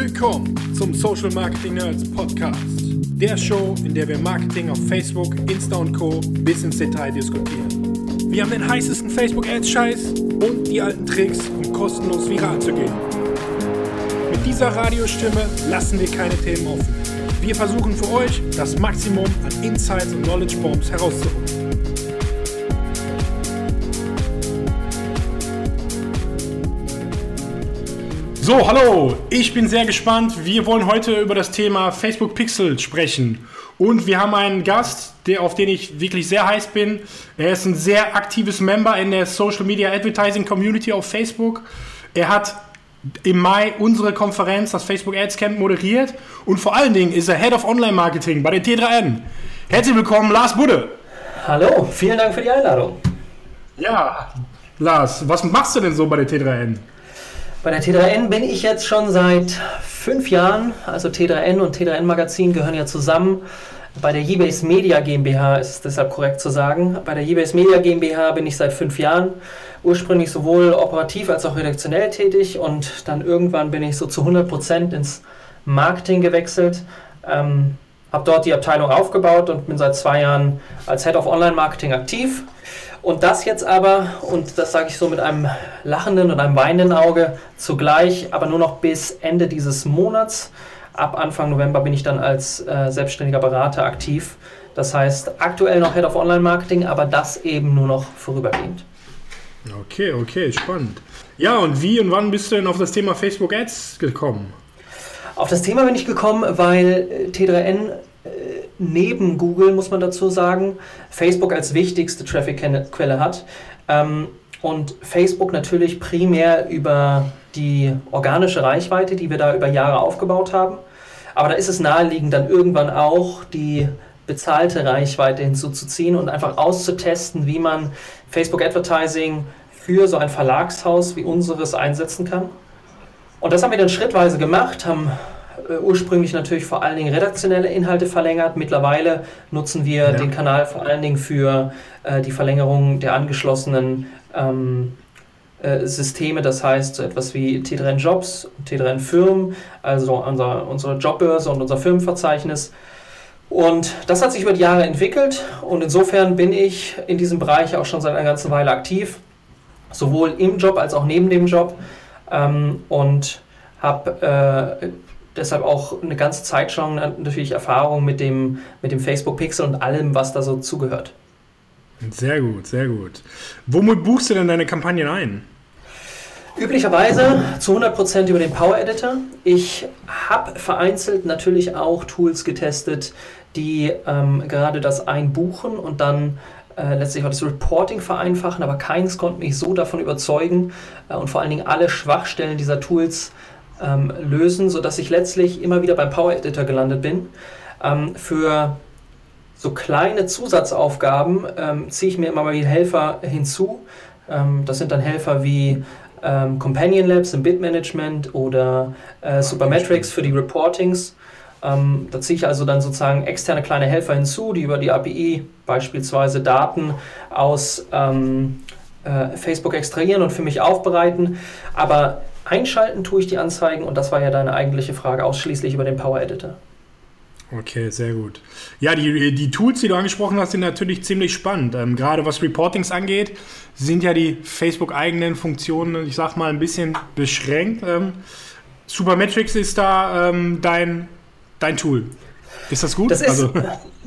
Willkommen zum Social Marketing Nerds Podcast. Der Show, in der wir Marketing auf Facebook, Insta und Co. bis ins Detail diskutieren. Wir haben den heißesten Facebook-Ads-Scheiß und die alten Tricks, um kostenlos viral zu gehen. Mit dieser Radiostimme lassen wir keine Themen offen. Wir versuchen für euch das Maximum an Insights und Knowledge Bombs herauszuholen. So, hallo, ich bin sehr gespannt. Wir wollen heute über das Thema Facebook Pixel sprechen. Und wir haben einen Gast, der, auf den ich wirklich sehr heiß bin. Er ist ein sehr aktives Member in der Social Media Advertising Community auf Facebook. Er hat im Mai unsere Konferenz, das Facebook Ads Camp, moderiert. Und vor allen Dingen ist er Head of Online Marketing bei der T3N. Herzlich willkommen, Lars Budde. Hallo, vielen Dank für die Einladung. Ja, Lars, was machst du denn so bei der T3N? Bei der T3N bin ich jetzt schon seit fünf Jahren. Also T3N und T3N Magazin gehören ja zusammen. Bei der Ebase Media GmbH ist es deshalb korrekt zu sagen. Bei der Ebase Media GmbH bin ich seit fünf Jahren ursprünglich sowohl operativ als auch redaktionell tätig und dann irgendwann bin ich so zu 100 Prozent ins Marketing gewechselt. Ähm, habe dort die Abteilung aufgebaut und bin seit zwei Jahren als Head of Online Marketing aktiv. Und das jetzt aber, und das sage ich so mit einem lachenden und einem weinenden Auge zugleich, aber nur noch bis Ende dieses Monats. Ab Anfang November bin ich dann als äh, selbstständiger Berater aktiv. Das heißt, aktuell noch Head of Online Marketing, aber das eben nur noch vorübergehend. Okay, okay, spannend. Ja, und wie und wann bist du denn auf das Thema Facebook Ads gekommen? Auf das Thema bin ich gekommen, weil äh, T3N neben Google, muss man dazu sagen, Facebook als wichtigste Traffic-Quelle hat. Ähm, und Facebook natürlich primär über die organische Reichweite, die wir da über Jahre aufgebaut haben. Aber da ist es naheliegend, dann irgendwann auch die bezahlte Reichweite hinzuzuziehen und einfach auszutesten, wie man Facebook Advertising für so ein Verlagshaus wie unseres einsetzen kann. Und das haben wir dann schrittweise gemacht, haben äh, ursprünglich natürlich vor allen Dingen redaktionelle Inhalte verlängert. Mittlerweile nutzen wir ja. den Kanal vor allen Dingen für äh, die Verlängerung der angeschlossenen ähm, äh, Systeme, das heißt so etwas wie T3N Jobs, T3N Firmen, also unser, unsere Jobbörse und unser Firmenverzeichnis. Und das hat sich über die Jahre entwickelt und insofern bin ich in diesem Bereich auch schon seit einer ganzen Weile aktiv, sowohl im Job als auch neben dem Job ähm, und habe äh, deshalb auch eine ganze Zeit schon natürlich Erfahrung mit dem, mit dem Facebook Pixel und allem, was da so zugehört. Sehr gut, sehr gut. Womit buchst du denn deine Kampagnen ein? Üblicherweise zu 100% über den Power Editor. Ich habe vereinzelt natürlich auch Tools getestet, die ähm, gerade das Einbuchen und dann äh, letztlich auch das Reporting vereinfachen, aber keins konnte mich so davon überzeugen äh, und vor allen Dingen alle Schwachstellen dieser Tools ähm, lösen, sodass ich letztlich immer wieder beim Power Editor gelandet bin. Ähm, für so kleine Zusatzaufgaben ähm, ziehe ich mir immer mal wieder Helfer hinzu. Ähm, das sind dann Helfer wie ähm, Companion Labs im Bitmanagement oder äh, Supermetrics für die Reportings. Ähm, da ziehe ich also dann sozusagen externe kleine Helfer hinzu, die über die API beispielsweise Daten aus ähm, äh, Facebook extrahieren und für mich aufbereiten. Aber Einschalten tue ich die Anzeigen und das war ja deine eigentliche Frage, ausschließlich über den Power Editor. Okay, sehr gut. Ja, die, die Tools, die du angesprochen hast, sind natürlich ziemlich spannend. Ähm, gerade was Reportings angeht, sind ja die Facebook-eigenen Funktionen, ich sag mal, ein bisschen beschränkt. Ähm, Supermetrics ist da ähm, dein, dein Tool. Ist das gut? Das ist, also,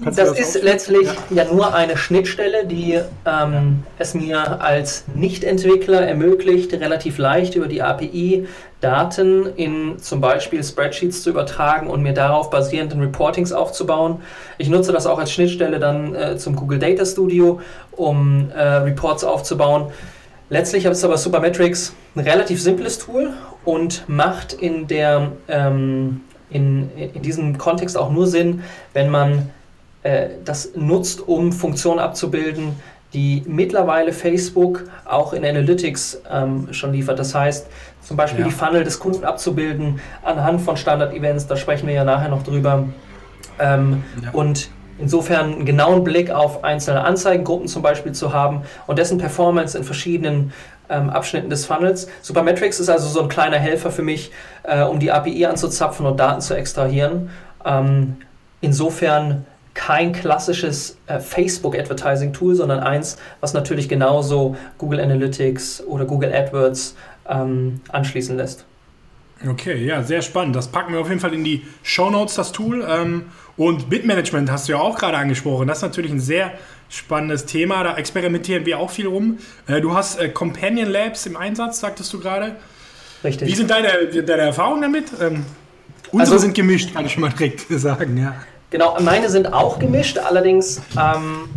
das das ist letztlich ja. ja. nur eine Schnittstelle, die ähm, es mir als Nicht-Entwickler ermöglicht, relativ leicht über die API Daten in zum Beispiel Spreadsheets zu übertragen und mir darauf basierenden Reportings aufzubauen. Ich nutze das auch als Schnittstelle dann äh, zum Google Data Studio, um äh, Reports aufzubauen. Letztlich ist aber Supermetrics ein relativ simples Tool und macht in der ähm, in, in diesem Kontext auch nur Sinn, wenn man äh, das nutzt, um Funktionen abzubilden, die mittlerweile Facebook auch in Analytics ähm, schon liefert. Das heißt, zum Beispiel ja. die Funnel des Kunden abzubilden anhand von Standard-Events, da sprechen wir ja nachher noch drüber. Ähm, ja. Und insofern einen genauen Blick auf einzelne Anzeigengruppen zum Beispiel zu haben und dessen Performance in verschiedenen ähm, Abschnitten des Funnels. Supermetrics ist also so ein kleiner Helfer für mich, äh, um die API anzuzapfen und Daten zu extrahieren. Ähm, insofern kein klassisches äh, Facebook-Advertising-Tool, sondern eins, was natürlich genauso Google Analytics oder Google AdWords ähm, anschließen lässt. Okay, ja, sehr spannend. Das packen wir auf jeden Fall in die Show Notes, das Tool. Ähm, und Bitmanagement hast du ja auch gerade angesprochen. Das ist natürlich ein sehr spannendes Thema. Da experimentieren wir auch viel rum. Äh, du hast äh, Companion Labs im Einsatz, sagtest du gerade. Richtig. Wie sind deine, deine Erfahrungen damit? Ähm, unsere also, sind gemischt, kann ich mal direkt sagen, ja. Genau, meine sind auch gemischt, allerdings ähm,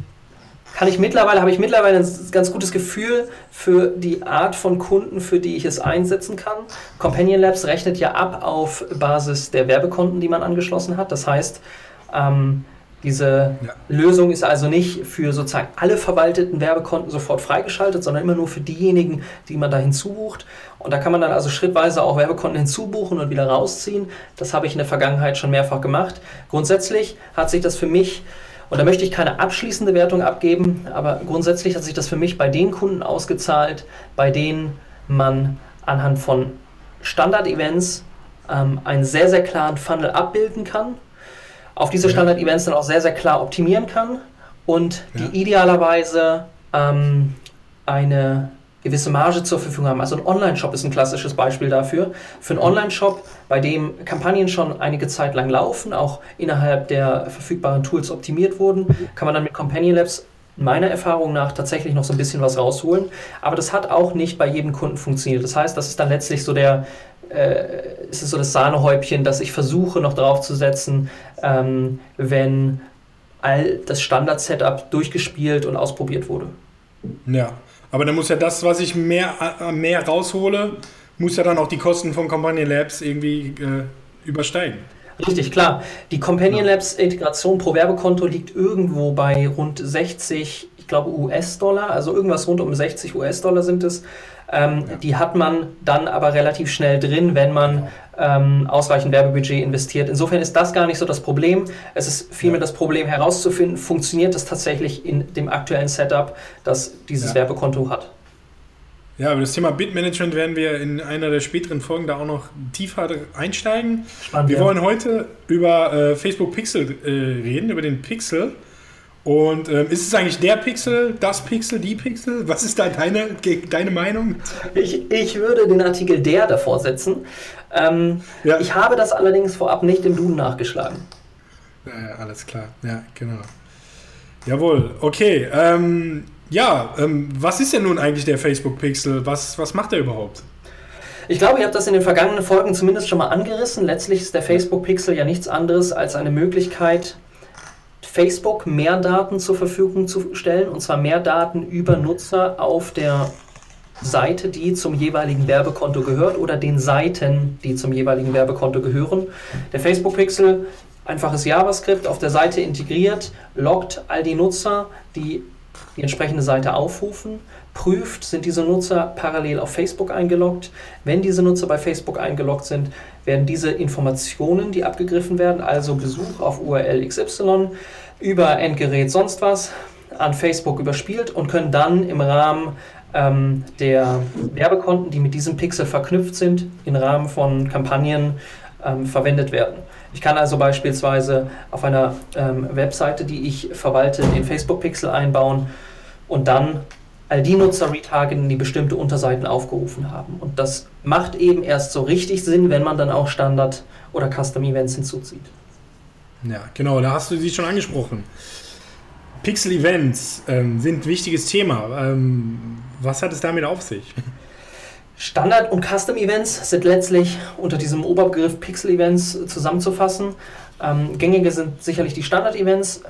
kann ich mittlerweile, habe ich mittlerweile ein ganz gutes Gefühl für die Art von Kunden, für die ich es einsetzen kann. Companion Labs rechnet ja ab auf Basis der Werbekonten, die man angeschlossen hat. Das heißt, ähm, diese ja. Lösung ist also nicht für sozusagen alle verwalteten Werbekonten sofort freigeschaltet, sondern immer nur für diejenigen, die man da hinzubucht. Und da kann man dann also schrittweise auch Werbekonten hinzubuchen und wieder rausziehen. Das habe ich in der Vergangenheit schon mehrfach gemacht. Grundsätzlich hat sich das für mich, und da möchte ich keine abschließende Wertung abgeben, aber grundsätzlich hat sich das für mich bei den Kunden ausgezahlt, bei denen man anhand von Standard-Events ähm, einen sehr, sehr klaren Funnel abbilden kann auf diese Standard-Events dann auch sehr, sehr klar optimieren kann und ja. die idealerweise ähm, eine gewisse Marge zur Verfügung haben. Also ein Online-Shop ist ein klassisches Beispiel dafür. Für einen Online-Shop, bei dem Kampagnen schon einige Zeit lang laufen, auch innerhalb der verfügbaren Tools optimiert wurden, kann man dann mit Companion Labs meiner Erfahrung nach tatsächlich noch so ein bisschen was rausholen. Aber das hat auch nicht bei jedem Kunden funktioniert. Das heißt, das ist dann letztlich so der, äh, ist es so das Sahnehäubchen, das ich versuche noch draufzusetzen, ähm, wenn all das Standard-Setup durchgespielt und ausprobiert wurde. Ja, aber dann muss ja das, was ich mehr, äh, mehr raushole, muss ja dann auch die Kosten von Companion Labs irgendwie äh, übersteigen. Richtig, klar. Die Companion Labs Integration pro Werbekonto liegt irgendwo bei rund 60, ich glaube US-Dollar, also irgendwas rund um 60 US-Dollar sind es. Ähm, ja. Die hat man dann aber relativ schnell drin, wenn man ähm, ausreichend Werbebudget investiert. Insofern ist das gar nicht so das Problem. Es ist vielmehr ja. das Problem herauszufinden, funktioniert das tatsächlich in dem aktuellen Setup, das dieses ja. Werbekonto hat. Ja, über das Thema Bitmanagement werden wir in einer der späteren Folgen da auch noch tiefer einsteigen. Spannend, wir wollen heute über äh, Facebook Pixel äh, reden, über den Pixel. Und ähm, ist es eigentlich der Pixel, das Pixel, die Pixel? Was ist da deine, deine Meinung? Ich, ich würde den Artikel der davor setzen. Ähm, ja. Ich habe das allerdings vorab nicht im Duden nachgeschlagen. Ja, alles klar. Ja, genau. Jawohl, okay. Ähm, ja, ähm, was ist denn nun eigentlich der Facebook Pixel? Was, was macht er überhaupt? Ich glaube, ihr habt das in den vergangenen Folgen zumindest schon mal angerissen. Letztlich ist der Facebook Pixel ja nichts anderes als eine Möglichkeit, Facebook mehr Daten zur Verfügung zu stellen, und zwar mehr Daten über Nutzer auf der Seite, die zum jeweiligen Werbekonto gehört oder den Seiten, die zum jeweiligen Werbekonto gehören. Der Facebook Pixel, einfaches JavaScript auf der Seite integriert, loggt all die Nutzer, die die entsprechende Seite aufrufen, prüft, sind diese Nutzer parallel auf Facebook eingeloggt. Wenn diese Nutzer bei Facebook eingeloggt sind, werden diese Informationen, die abgegriffen werden, also Besuch auf URL XY, über Endgerät sonst was an Facebook überspielt und können dann im Rahmen ähm, der Werbekonten, die mit diesem Pixel verknüpft sind, im Rahmen von Kampagnen ähm, verwendet werden. Ich kann also beispielsweise auf einer ähm, Webseite, die ich verwalte, den Facebook-Pixel einbauen und dann all die Nutzer retargeten, die bestimmte Unterseiten aufgerufen haben. Und das macht eben erst so richtig Sinn, wenn man dann auch Standard- oder Custom-Events hinzuzieht. Ja, genau, da hast du sie schon angesprochen. Pixel-Events ähm, sind ein wichtiges Thema. Ähm, was hat es damit auf sich? Standard- und Custom-Events sind letztlich unter diesem Oberbegriff Pixel-Events zusammenzufassen. Ähm, gängige sind sicherlich die Standard-Events,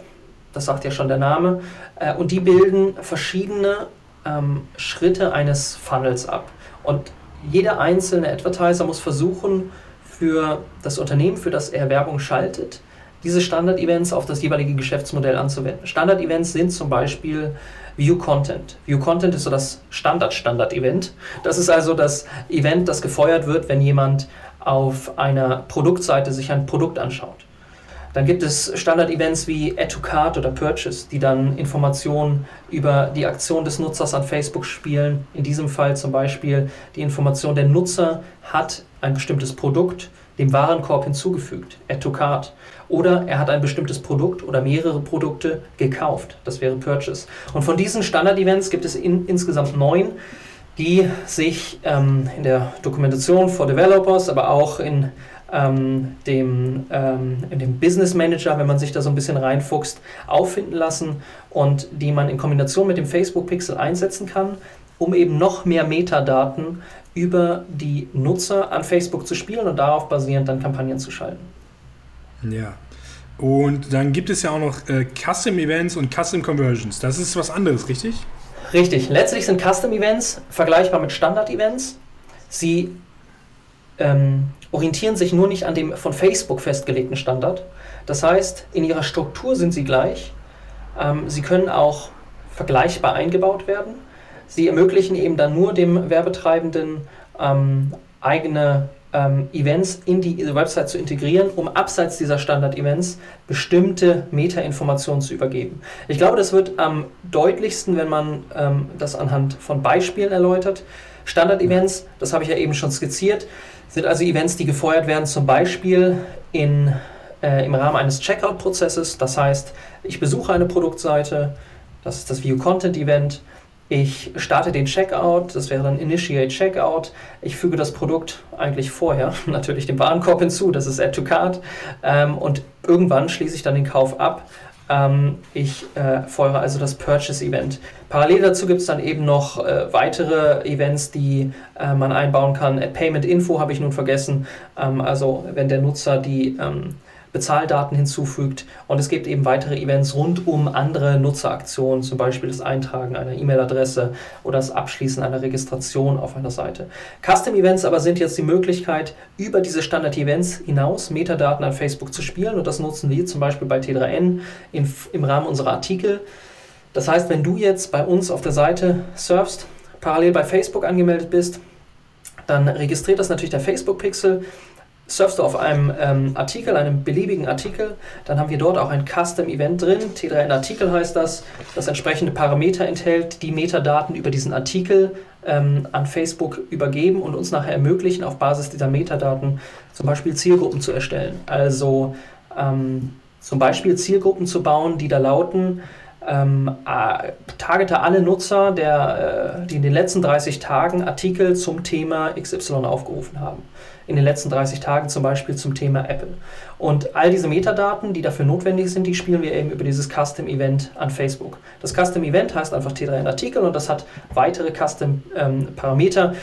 das sagt ja schon der Name, äh, und die bilden verschiedene ähm, Schritte eines Funnels ab. Und jeder einzelne Advertiser muss versuchen, für das Unternehmen, für das er Werbung schaltet, diese Standard-Events auf das jeweilige Geschäftsmodell anzuwenden. Standard-Events sind zum Beispiel View Content. View Content ist so das Standard-Standard-Event. Das ist also das Event, das gefeuert wird, wenn jemand auf einer Produktseite sich ein Produkt anschaut. Dann gibt es Standard-Events wie Add to Card oder Purchase, die dann Informationen über die Aktion des Nutzers an Facebook spielen. In diesem Fall zum Beispiel die Information, der Nutzer hat ein bestimmtes Produkt dem Warenkorb hinzugefügt, Add to Cart. Oder er hat ein bestimmtes Produkt oder mehrere Produkte gekauft, das wäre Purchase. Und von diesen Standard-Events gibt es in, insgesamt neun, die sich ähm, in der Dokumentation for Developers, aber auch in ähm, dem, ähm, in dem Business Manager, wenn man sich da so ein bisschen reinfuchst, auffinden lassen und die man in Kombination mit dem Facebook Pixel einsetzen kann, um eben noch mehr Metadaten über die Nutzer an Facebook zu spielen und darauf basierend dann Kampagnen zu schalten. Ja. Und dann gibt es ja auch noch äh, Custom Events und Custom Conversions. Das ist was anderes, richtig? Richtig. Letztlich sind Custom Events vergleichbar mit Standard Events. Sie ähm, orientieren sich nur nicht an dem von Facebook festgelegten Standard. Das heißt, in ihrer Struktur sind sie gleich. Ähm, sie können auch vergleichbar eingebaut werden. Sie ermöglichen eben dann nur dem Werbetreibenden ähm, eigene ähm, Events in die Website zu integrieren, um abseits dieser Standard-Events bestimmte Meta-Informationen zu übergeben. Ich glaube, das wird am deutlichsten, wenn man ähm, das anhand von Beispielen erläutert. Standard-Events, das habe ich ja eben schon skizziert, sind also Events, die gefeuert werden, zum Beispiel in, äh, im Rahmen eines Checkout-Prozesses. Das heißt, ich besuche eine Produktseite, das ist das View Content Event. Ich starte den Checkout, das wäre dann Initiate Checkout. Ich füge das Produkt eigentlich vorher natürlich dem Warenkorb hinzu, das ist Add to Cart. Ähm, und irgendwann schließe ich dann den Kauf ab. Ähm, ich äh, feuere also das Purchase Event. Parallel dazu gibt es dann eben noch äh, weitere Events, die äh, man einbauen kann. Payment Info habe ich nun vergessen. Ähm, also wenn der Nutzer die ähm, Bezahldaten hinzufügt. Und es gibt eben weitere Events rund um andere Nutzeraktionen, zum Beispiel das Eintragen einer E-Mail-Adresse oder das Abschließen einer Registration auf einer Seite. Custom Events aber sind jetzt die Möglichkeit, über diese Standard-Events hinaus Metadaten an Facebook zu spielen. Und das nutzen wir zum Beispiel bei T3N in, im Rahmen unserer Artikel. Das heißt, wenn du jetzt bei uns auf der Seite surfst, parallel bei Facebook angemeldet bist, dann registriert das natürlich der Facebook-Pixel surfst du auf einem ähm, Artikel, einem beliebigen Artikel, dann haben wir dort auch ein Custom-Event drin. T3N Artikel heißt das, das entsprechende Parameter enthält, die Metadaten über diesen Artikel ähm, an Facebook übergeben und uns nachher ermöglichen, auf Basis dieser Metadaten zum Beispiel Zielgruppen zu erstellen. Also ähm, zum Beispiel Zielgruppen zu bauen, die da lauten, ähm, äh, targete alle Nutzer, der, äh, die in den letzten 30 Tagen Artikel zum Thema XY aufgerufen haben in den letzten 30 Tagen zum Beispiel zum Thema Apple. Und all diese Metadaten, die dafür notwendig sind, die spielen wir eben über dieses Custom Event an Facebook. Das Custom Event heißt einfach T3N Artikel und das hat weitere Custom ähm, Parameter,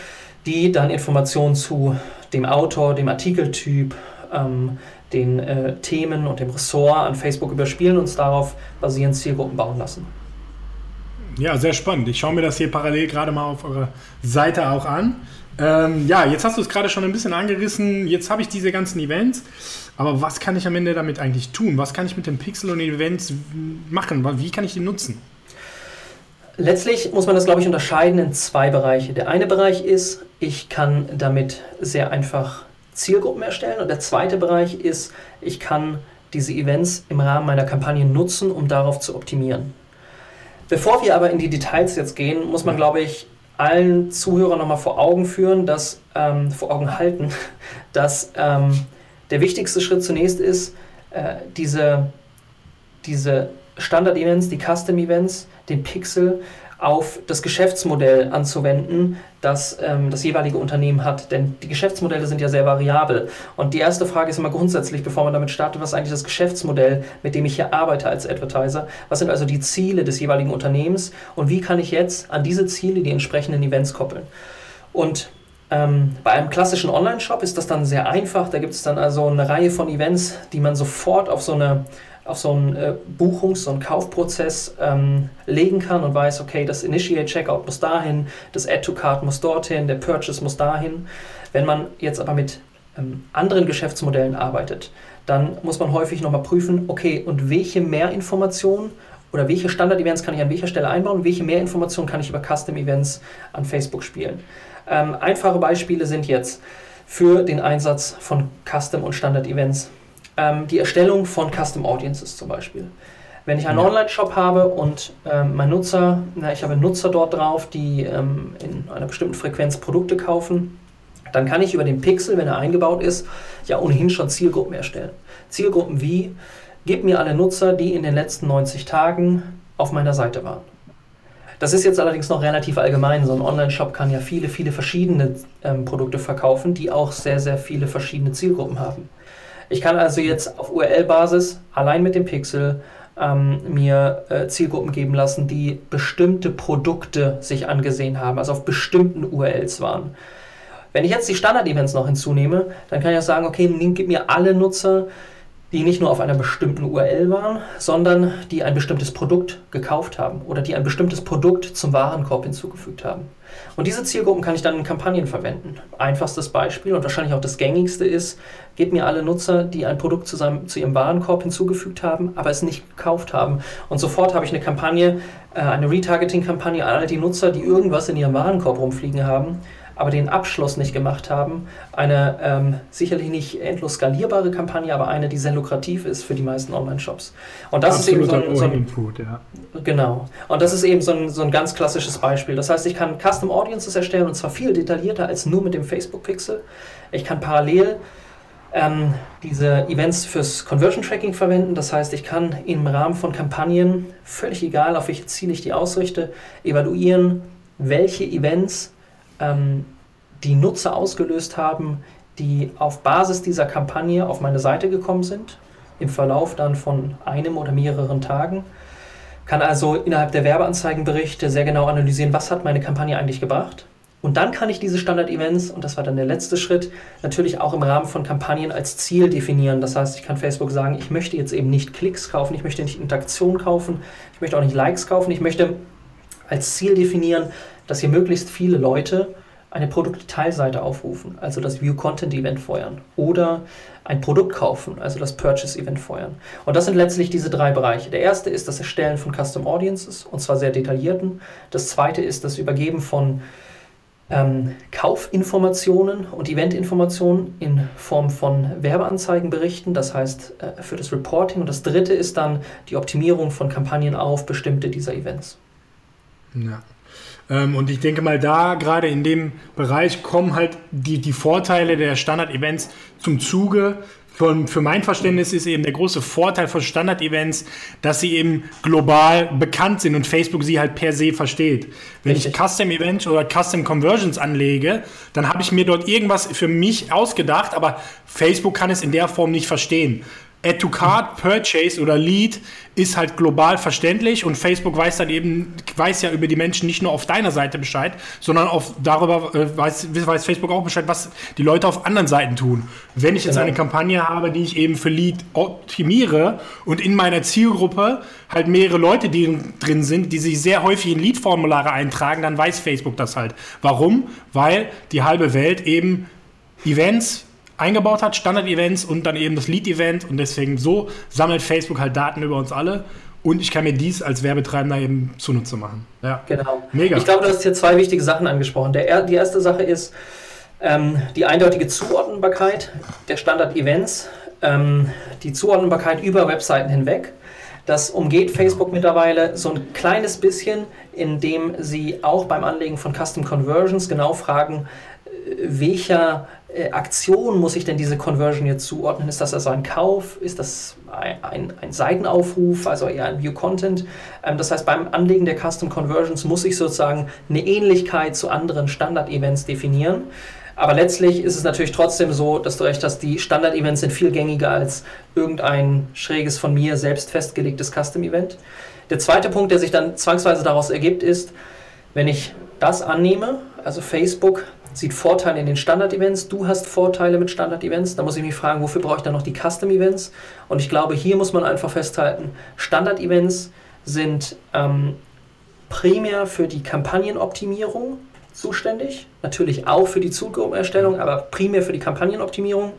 die dann Informationen zu dem Autor, dem Artikeltyp, ähm, den äh, Themen und dem Ressort an Facebook überspielen und uns darauf basierend Zielgruppen bauen lassen. Ja, sehr spannend. Ich schaue mir das hier parallel gerade mal auf eurer Seite auch an. Ähm, ja, jetzt hast du es gerade schon ein bisschen angerissen. Jetzt habe ich diese ganzen Events. Aber was kann ich am Ende damit eigentlich tun? Was kann ich mit den Pixel und Events machen? Wie kann ich die nutzen? Letztlich muss man das, glaube ich, unterscheiden in zwei Bereiche. Der eine Bereich ist, ich kann damit sehr einfach Zielgruppen erstellen. Und der zweite Bereich ist, ich kann diese Events im Rahmen meiner Kampagne nutzen, um darauf zu optimieren. Bevor wir aber in die Details jetzt gehen, muss man, glaube ich, allen Zuhörern nochmal vor Augen führen, dass, ähm, vor Augen halten, dass ähm, der wichtigste Schritt zunächst ist, äh, diese, diese Standard-Events, die Custom-Events, den Pixel auf das Geschäftsmodell anzuwenden, das ähm, das jeweilige Unternehmen hat. Denn die Geschäftsmodelle sind ja sehr variabel. Und die erste Frage ist immer grundsätzlich, bevor man damit startet, was ist eigentlich das Geschäftsmodell, mit dem ich hier arbeite als Advertiser? Was sind also die Ziele des jeweiligen Unternehmens? Und wie kann ich jetzt an diese Ziele die entsprechenden Events koppeln? Und ähm, bei einem klassischen Online-Shop ist das dann sehr einfach. Da gibt es dann also eine Reihe von Events, die man sofort auf so eine auf so einen äh, Buchungs-, einen Kaufprozess ähm, legen kann und weiß, okay, das Initiate Checkout muss dahin, das Add to Cart muss dorthin, der Purchase muss dahin. Wenn man jetzt aber mit ähm, anderen Geschäftsmodellen arbeitet, dann muss man häufig nochmal prüfen, okay, und welche Mehrinformationen oder welche Standard-Events kann ich an welcher Stelle einbauen, welche Mehrinformationen kann ich über Custom-Events an Facebook spielen. Ähm, einfache Beispiele sind jetzt für den Einsatz von Custom- und Standard-Events ähm, die Erstellung von Custom Audiences zum Beispiel. Wenn ich einen ja. Online-Shop habe und ähm, mein Nutzer, na, ich habe Nutzer dort drauf, die ähm, in einer bestimmten Frequenz Produkte kaufen, dann kann ich über den Pixel, wenn er eingebaut ist, ja ohnehin schon Zielgruppen erstellen. Zielgruppen wie, gib mir alle Nutzer, die in den letzten 90 Tagen auf meiner Seite waren. Das ist jetzt allerdings noch relativ allgemein. So ein Online-Shop kann ja viele, viele verschiedene ähm, Produkte verkaufen, die auch sehr, sehr viele verschiedene Zielgruppen haben. Ich kann also jetzt auf URL-Basis allein mit dem Pixel ähm, mir äh, Zielgruppen geben lassen, die bestimmte Produkte sich angesehen haben, also auf bestimmten URLs waren. Wenn ich jetzt die Standard-Events noch hinzunehme, dann kann ich auch sagen, okay, gib mir alle Nutzer, die nicht nur auf einer bestimmten URL waren, sondern die ein bestimmtes Produkt gekauft haben oder die ein bestimmtes Produkt zum Warenkorb hinzugefügt haben. Und diese Zielgruppen kann ich dann in Kampagnen verwenden. Einfachstes Beispiel und wahrscheinlich auch das gängigste ist, gebt mir alle Nutzer, die ein Produkt zu, seinem, zu ihrem Warenkorb hinzugefügt haben, aber es nicht gekauft haben. Und sofort habe ich eine Kampagne, äh, eine Retargeting-Kampagne an all die Nutzer, die irgendwas in ihrem Warenkorb rumfliegen haben aber den Abschluss nicht gemacht haben. Eine ähm, sicherlich nicht endlos skalierbare Kampagne, aber eine, die sehr lukrativ ist für die meisten Online-Shops. Und das Absolut ist eben so ein, so ein Input, ja. Genau. Und das ist eben so ein, so ein ganz klassisches Beispiel. Das heißt, ich kann Custom Audiences erstellen und zwar viel detaillierter als nur mit dem Facebook Pixel. Ich kann parallel ähm, diese Events fürs Conversion Tracking verwenden. Das heißt, ich kann im Rahmen von Kampagnen, völlig egal, auf welche Ziele ich die ausrichte, evaluieren, welche Events ähm, die Nutzer ausgelöst haben, die auf Basis dieser Kampagne auf meine Seite gekommen sind, im Verlauf dann von einem oder mehreren Tagen. Kann also innerhalb der Werbeanzeigenberichte sehr genau analysieren, was hat meine Kampagne eigentlich gebracht. Und dann kann ich diese Standard-Events, und das war dann der letzte Schritt, natürlich auch im Rahmen von Kampagnen als Ziel definieren. Das heißt, ich kann Facebook sagen, ich möchte jetzt eben nicht Klicks kaufen, ich möchte nicht Interaktion kaufen, ich möchte auch nicht Likes kaufen, ich möchte als Ziel definieren, dass hier möglichst viele Leute eine Produktdetailseite aufrufen, also das View Content Event feuern oder ein Produkt kaufen, also das Purchase Event feuern. Und das sind letztlich diese drei Bereiche. Der erste ist das Erstellen von Custom Audiences und zwar sehr detaillierten. Das zweite ist das Übergeben von ähm, Kaufinformationen und Eventinformationen in Form von Werbeanzeigenberichten, das heißt äh, für das Reporting. Und das dritte ist dann die Optimierung von Kampagnen auf bestimmte dieser Events. Ja. Ähm, und ich denke mal, da gerade in dem Bereich kommen halt die, die Vorteile der Standard-Events zum Zuge. Für, für mein Verständnis ist eben der große Vorteil von Standard-Events, dass sie eben global bekannt sind und Facebook sie halt per se versteht. Wenn Richtig. ich Custom-Events oder Custom-Conversions anlege, dann habe ich mir dort irgendwas für mich ausgedacht, aber Facebook kann es in der Form nicht verstehen. Add to Card, Purchase oder Lead ist halt global verständlich und Facebook weiß dann eben, weiß ja über die Menschen nicht nur auf deiner Seite Bescheid, sondern auf darüber äh, weiß, weiß Facebook auch Bescheid, was die Leute auf anderen Seiten tun. Wenn ich jetzt genau. eine Kampagne habe, die ich eben für Lead optimiere und in meiner Zielgruppe halt mehrere Leute die drin sind, die sich sehr häufig in Lead-Formulare eintragen, dann weiß Facebook das halt. Warum? Weil die halbe Welt eben Events eingebaut hat, Standard-Events und dann eben das Lead-Event und deswegen so sammelt Facebook halt Daten über uns alle und ich kann mir dies als Werbetreibender eben zunutze machen. Ja. Genau. Mega. Ich glaube, du hast hier zwei wichtige Sachen angesprochen. Der, die erste Sache ist ähm, die eindeutige Zuordnbarkeit der Standard-Events, ähm, die Zuordnbarkeit über Webseiten hinweg. Das umgeht Facebook mittlerweile so ein kleines bisschen, indem sie auch beim Anlegen von Custom Conversions genau fragen, äh, welcher äh, Aktion muss ich denn diese Conversion jetzt zuordnen? Ist das also ein Kauf? Ist das ein, ein, ein Seitenaufruf, also eher ein View Content? Ähm, das heißt, beim Anlegen der Custom Conversions muss ich sozusagen eine Ähnlichkeit zu anderen Standard-Events definieren. Aber letztlich ist es natürlich trotzdem so, dass du recht hast, die Standard-Events sind viel gängiger als irgendein schräges von mir selbst festgelegtes Custom-Event. Der zweite Punkt, der sich dann zwangsweise daraus ergibt, ist, wenn ich das annehme, also Facebook sieht Vorteile in den Standard-Events, du hast Vorteile mit Standard-Events, da muss ich mich fragen, wofür brauche ich dann noch die Custom-Events? Und ich glaube, hier muss man einfach festhalten, Standard-Events sind ähm, primär für die Kampagnenoptimierung zuständig, natürlich auch für die Zugruppenerstellung, aber primär für die Kampagnenoptimierung.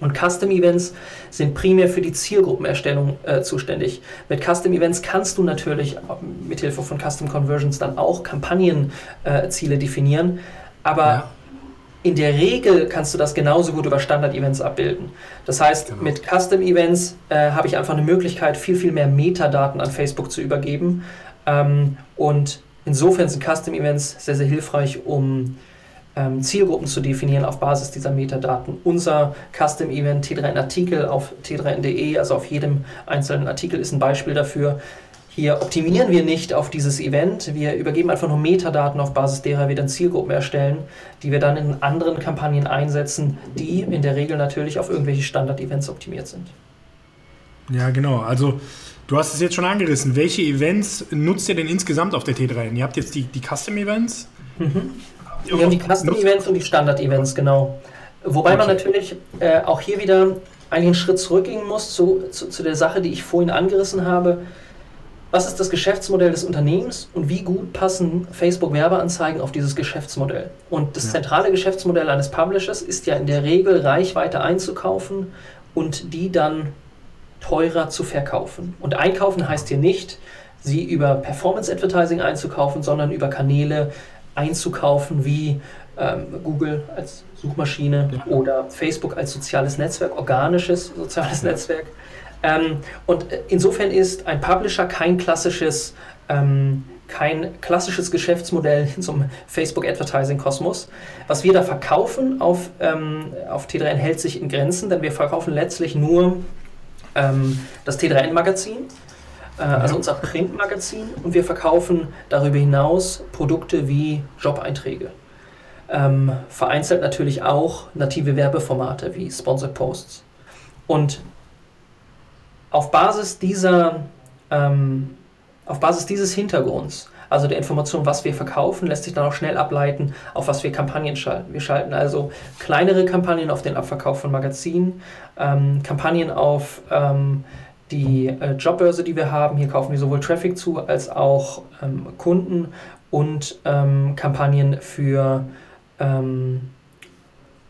Und Custom Events sind primär für die Zielgruppenerstellung äh, zuständig. Mit Custom Events kannst du natürlich äh, mit Hilfe von Custom Conversions dann auch Kampagnenziele äh, definieren. Aber ja. in der Regel kannst du das genauso gut über Standard-Events abbilden. Das heißt, genau. mit Custom-Events äh, habe ich einfach eine Möglichkeit, viel, viel mehr Metadaten an Facebook zu übergeben. Ähm, und insofern sind Custom-Events sehr, sehr hilfreich, um ähm, Zielgruppen zu definieren auf Basis dieser Metadaten. Unser Custom-Event T3N-Artikel auf t3n.de, also auf jedem einzelnen Artikel, ist ein Beispiel dafür. Hier optimieren wir nicht auf dieses Event, wir übergeben einfach nur Metadaten, auf Basis derer wir dann Zielgruppen erstellen, die wir dann in anderen Kampagnen einsetzen, die in der Regel natürlich auf irgendwelche Standard-Events optimiert sind. Ja, genau. Also du hast es jetzt schon angerissen. Welche Events nutzt ihr denn insgesamt auf der T3N? Ihr habt jetzt die, die Custom-Events. Mhm. Wir haben die Custom-Events und die Standard-Events, genau. Wobei okay. man natürlich äh, auch hier wieder einen Schritt zurückgehen muss zu, zu, zu der Sache, die ich vorhin angerissen habe was ist das Geschäftsmodell des Unternehmens und wie gut passen Facebook-Werbeanzeigen auf dieses Geschäftsmodell. Und das ja. zentrale Geschäftsmodell eines Publishers ist ja in der Regel Reichweite einzukaufen und die dann teurer zu verkaufen. Und einkaufen heißt hier nicht, sie über Performance Advertising einzukaufen, sondern über Kanäle einzukaufen wie ähm, Google als Suchmaschine ja. oder Facebook als soziales Netzwerk, organisches soziales ja. Netzwerk. Ähm, und insofern ist ein Publisher kein klassisches, ähm, kein klassisches Geschäftsmodell in so einem Facebook-Advertising-Kosmos. Was wir da verkaufen auf, ähm, auf T3N hält sich in Grenzen, denn wir verkaufen letztlich nur ähm, das T3N-Magazin. Äh, also unser Printmagazin und wir verkaufen darüber hinaus Produkte wie Job-Einträge. Ähm, vereinzelt natürlich auch native Werbeformate wie Sponsored Posts. Und auf Basis dieser, ähm, auf Basis dieses Hintergrunds, also der Information, was wir verkaufen, lässt sich dann auch schnell ableiten, auf was wir Kampagnen schalten. Wir schalten also kleinere Kampagnen auf den Abverkauf von Magazinen, ähm, Kampagnen auf ähm, die äh, Jobbörse, die wir haben. Hier kaufen wir sowohl Traffic zu als auch ähm, Kunden und ähm, Kampagnen für ähm,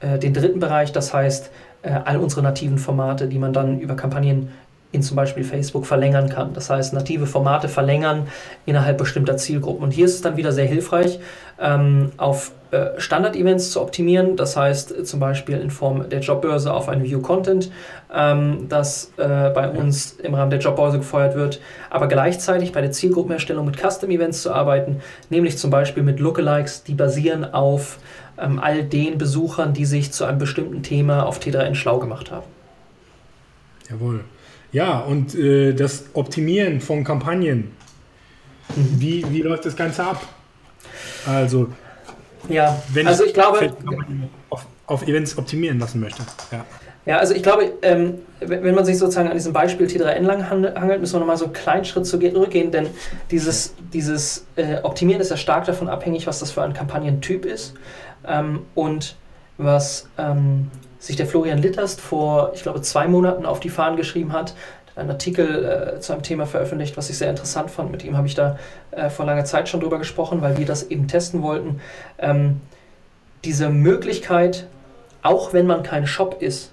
äh, den dritten Bereich, das heißt äh, all unsere nativen Formate, die man dann über Kampagnen in zum Beispiel Facebook verlängern kann. Das heißt, native Formate verlängern innerhalb bestimmter Zielgruppen. Und hier ist es dann wieder sehr hilfreich, ähm, auf äh, Standard-Events zu optimieren. Das heißt, äh, zum Beispiel in Form der Jobbörse auf ein View-Content, ähm, das äh, bei uns im Rahmen der Jobbörse gefeuert wird, aber gleichzeitig bei der Zielgruppenerstellung mit Custom-Events zu arbeiten, nämlich zum Beispiel mit Lookalikes, die basieren auf ähm, all den Besuchern, die sich zu einem bestimmten Thema auf T3N schlau gemacht haben. Jawohl. Ja, und äh, das Optimieren von Kampagnen. Mhm. Wie, wie läuft das Ganze ab? Also, ja, wenn also ich, ich glaube, auf, auf, Events optimieren lassen möchte. Ja. Ja, also ich glaube, ähm, wenn man sich sozusagen an diesem Beispiel T3N lang hangelt, müssen wir nochmal so einen kleinen Schritt zurückgehen, denn dieses, dieses äh, Optimieren ist ja stark davon abhängig, was das für ein Kampagnentyp ist ähm, und was ähm, sich der Florian Litterst vor, ich glaube, zwei Monaten auf die Fahnen geschrieben hat, einen Artikel äh, zu einem Thema veröffentlicht, was ich sehr interessant fand. Mit ihm habe ich da äh, vor langer Zeit schon drüber gesprochen, weil wir das eben testen wollten. Ähm, diese Möglichkeit, auch wenn man kein Shop ist,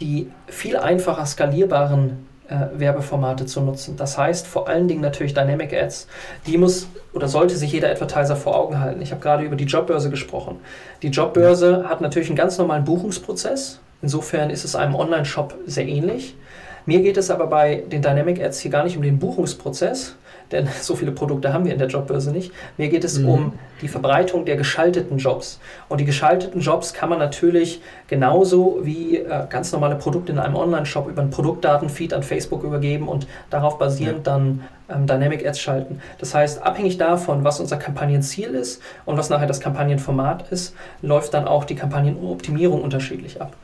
die viel einfacher skalierbaren äh, Werbeformate zu nutzen. Das heißt vor allen Dingen natürlich Dynamic Ads. Die muss oder sollte sich jeder Advertiser vor Augen halten. Ich habe gerade über die Jobbörse gesprochen. Die Jobbörse hat natürlich einen ganz normalen Buchungsprozess. Insofern ist es einem Online-Shop sehr ähnlich. Mir geht es aber bei den Dynamic Ads hier gar nicht um den Buchungsprozess, denn so viele Produkte haben wir in der Jobbörse nicht. Mir geht es mhm. um die Verbreitung der geschalteten Jobs. Und die geschalteten Jobs kann man natürlich genauso wie äh, ganz normale Produkte in einem Online-Shop über einen Produktdatenfeed an Facebook übergeben und darauf basierend ja. dann ähm, Dynamic Ads schalten. Das heißt, abhängig davon, was unser Kampagnenziel ist und was nachher das Kampagnenformat ist, läuft dann auch die Kampagnenoptimierung unterschiedlich ab.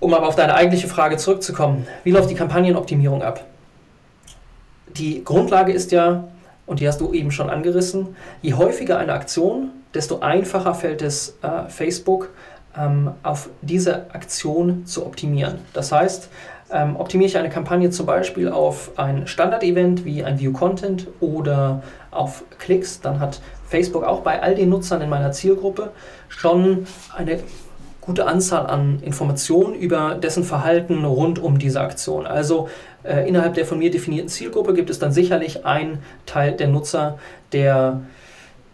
Um aber auf deine eigentliche Frage zurückzukommen, wie läuft die Kampagnenoptimierung ab? Die Grundlage ist ja, und die hast du eben schon angerissen, je häufiger eine Aktion, desto einfacher fällt es äh, Facebook, ähm, auf diese Aktion zu optimieren. Das heißt, ähm, optimiere ich eine Kampagne zum Beispiel auf ein Standard-Event wie ein View Content oder auf Klicks, dann hat Facebook auch bei all den Nutzern in meiner Zielgruppe schon eine gute Anzahl an Informationen über dessen Verhalten rund um diese Aktion. Also äh, innerhalb der von mir definierten Zielgruppe gibt es dann sicherlich einen Teil der Nutzer, der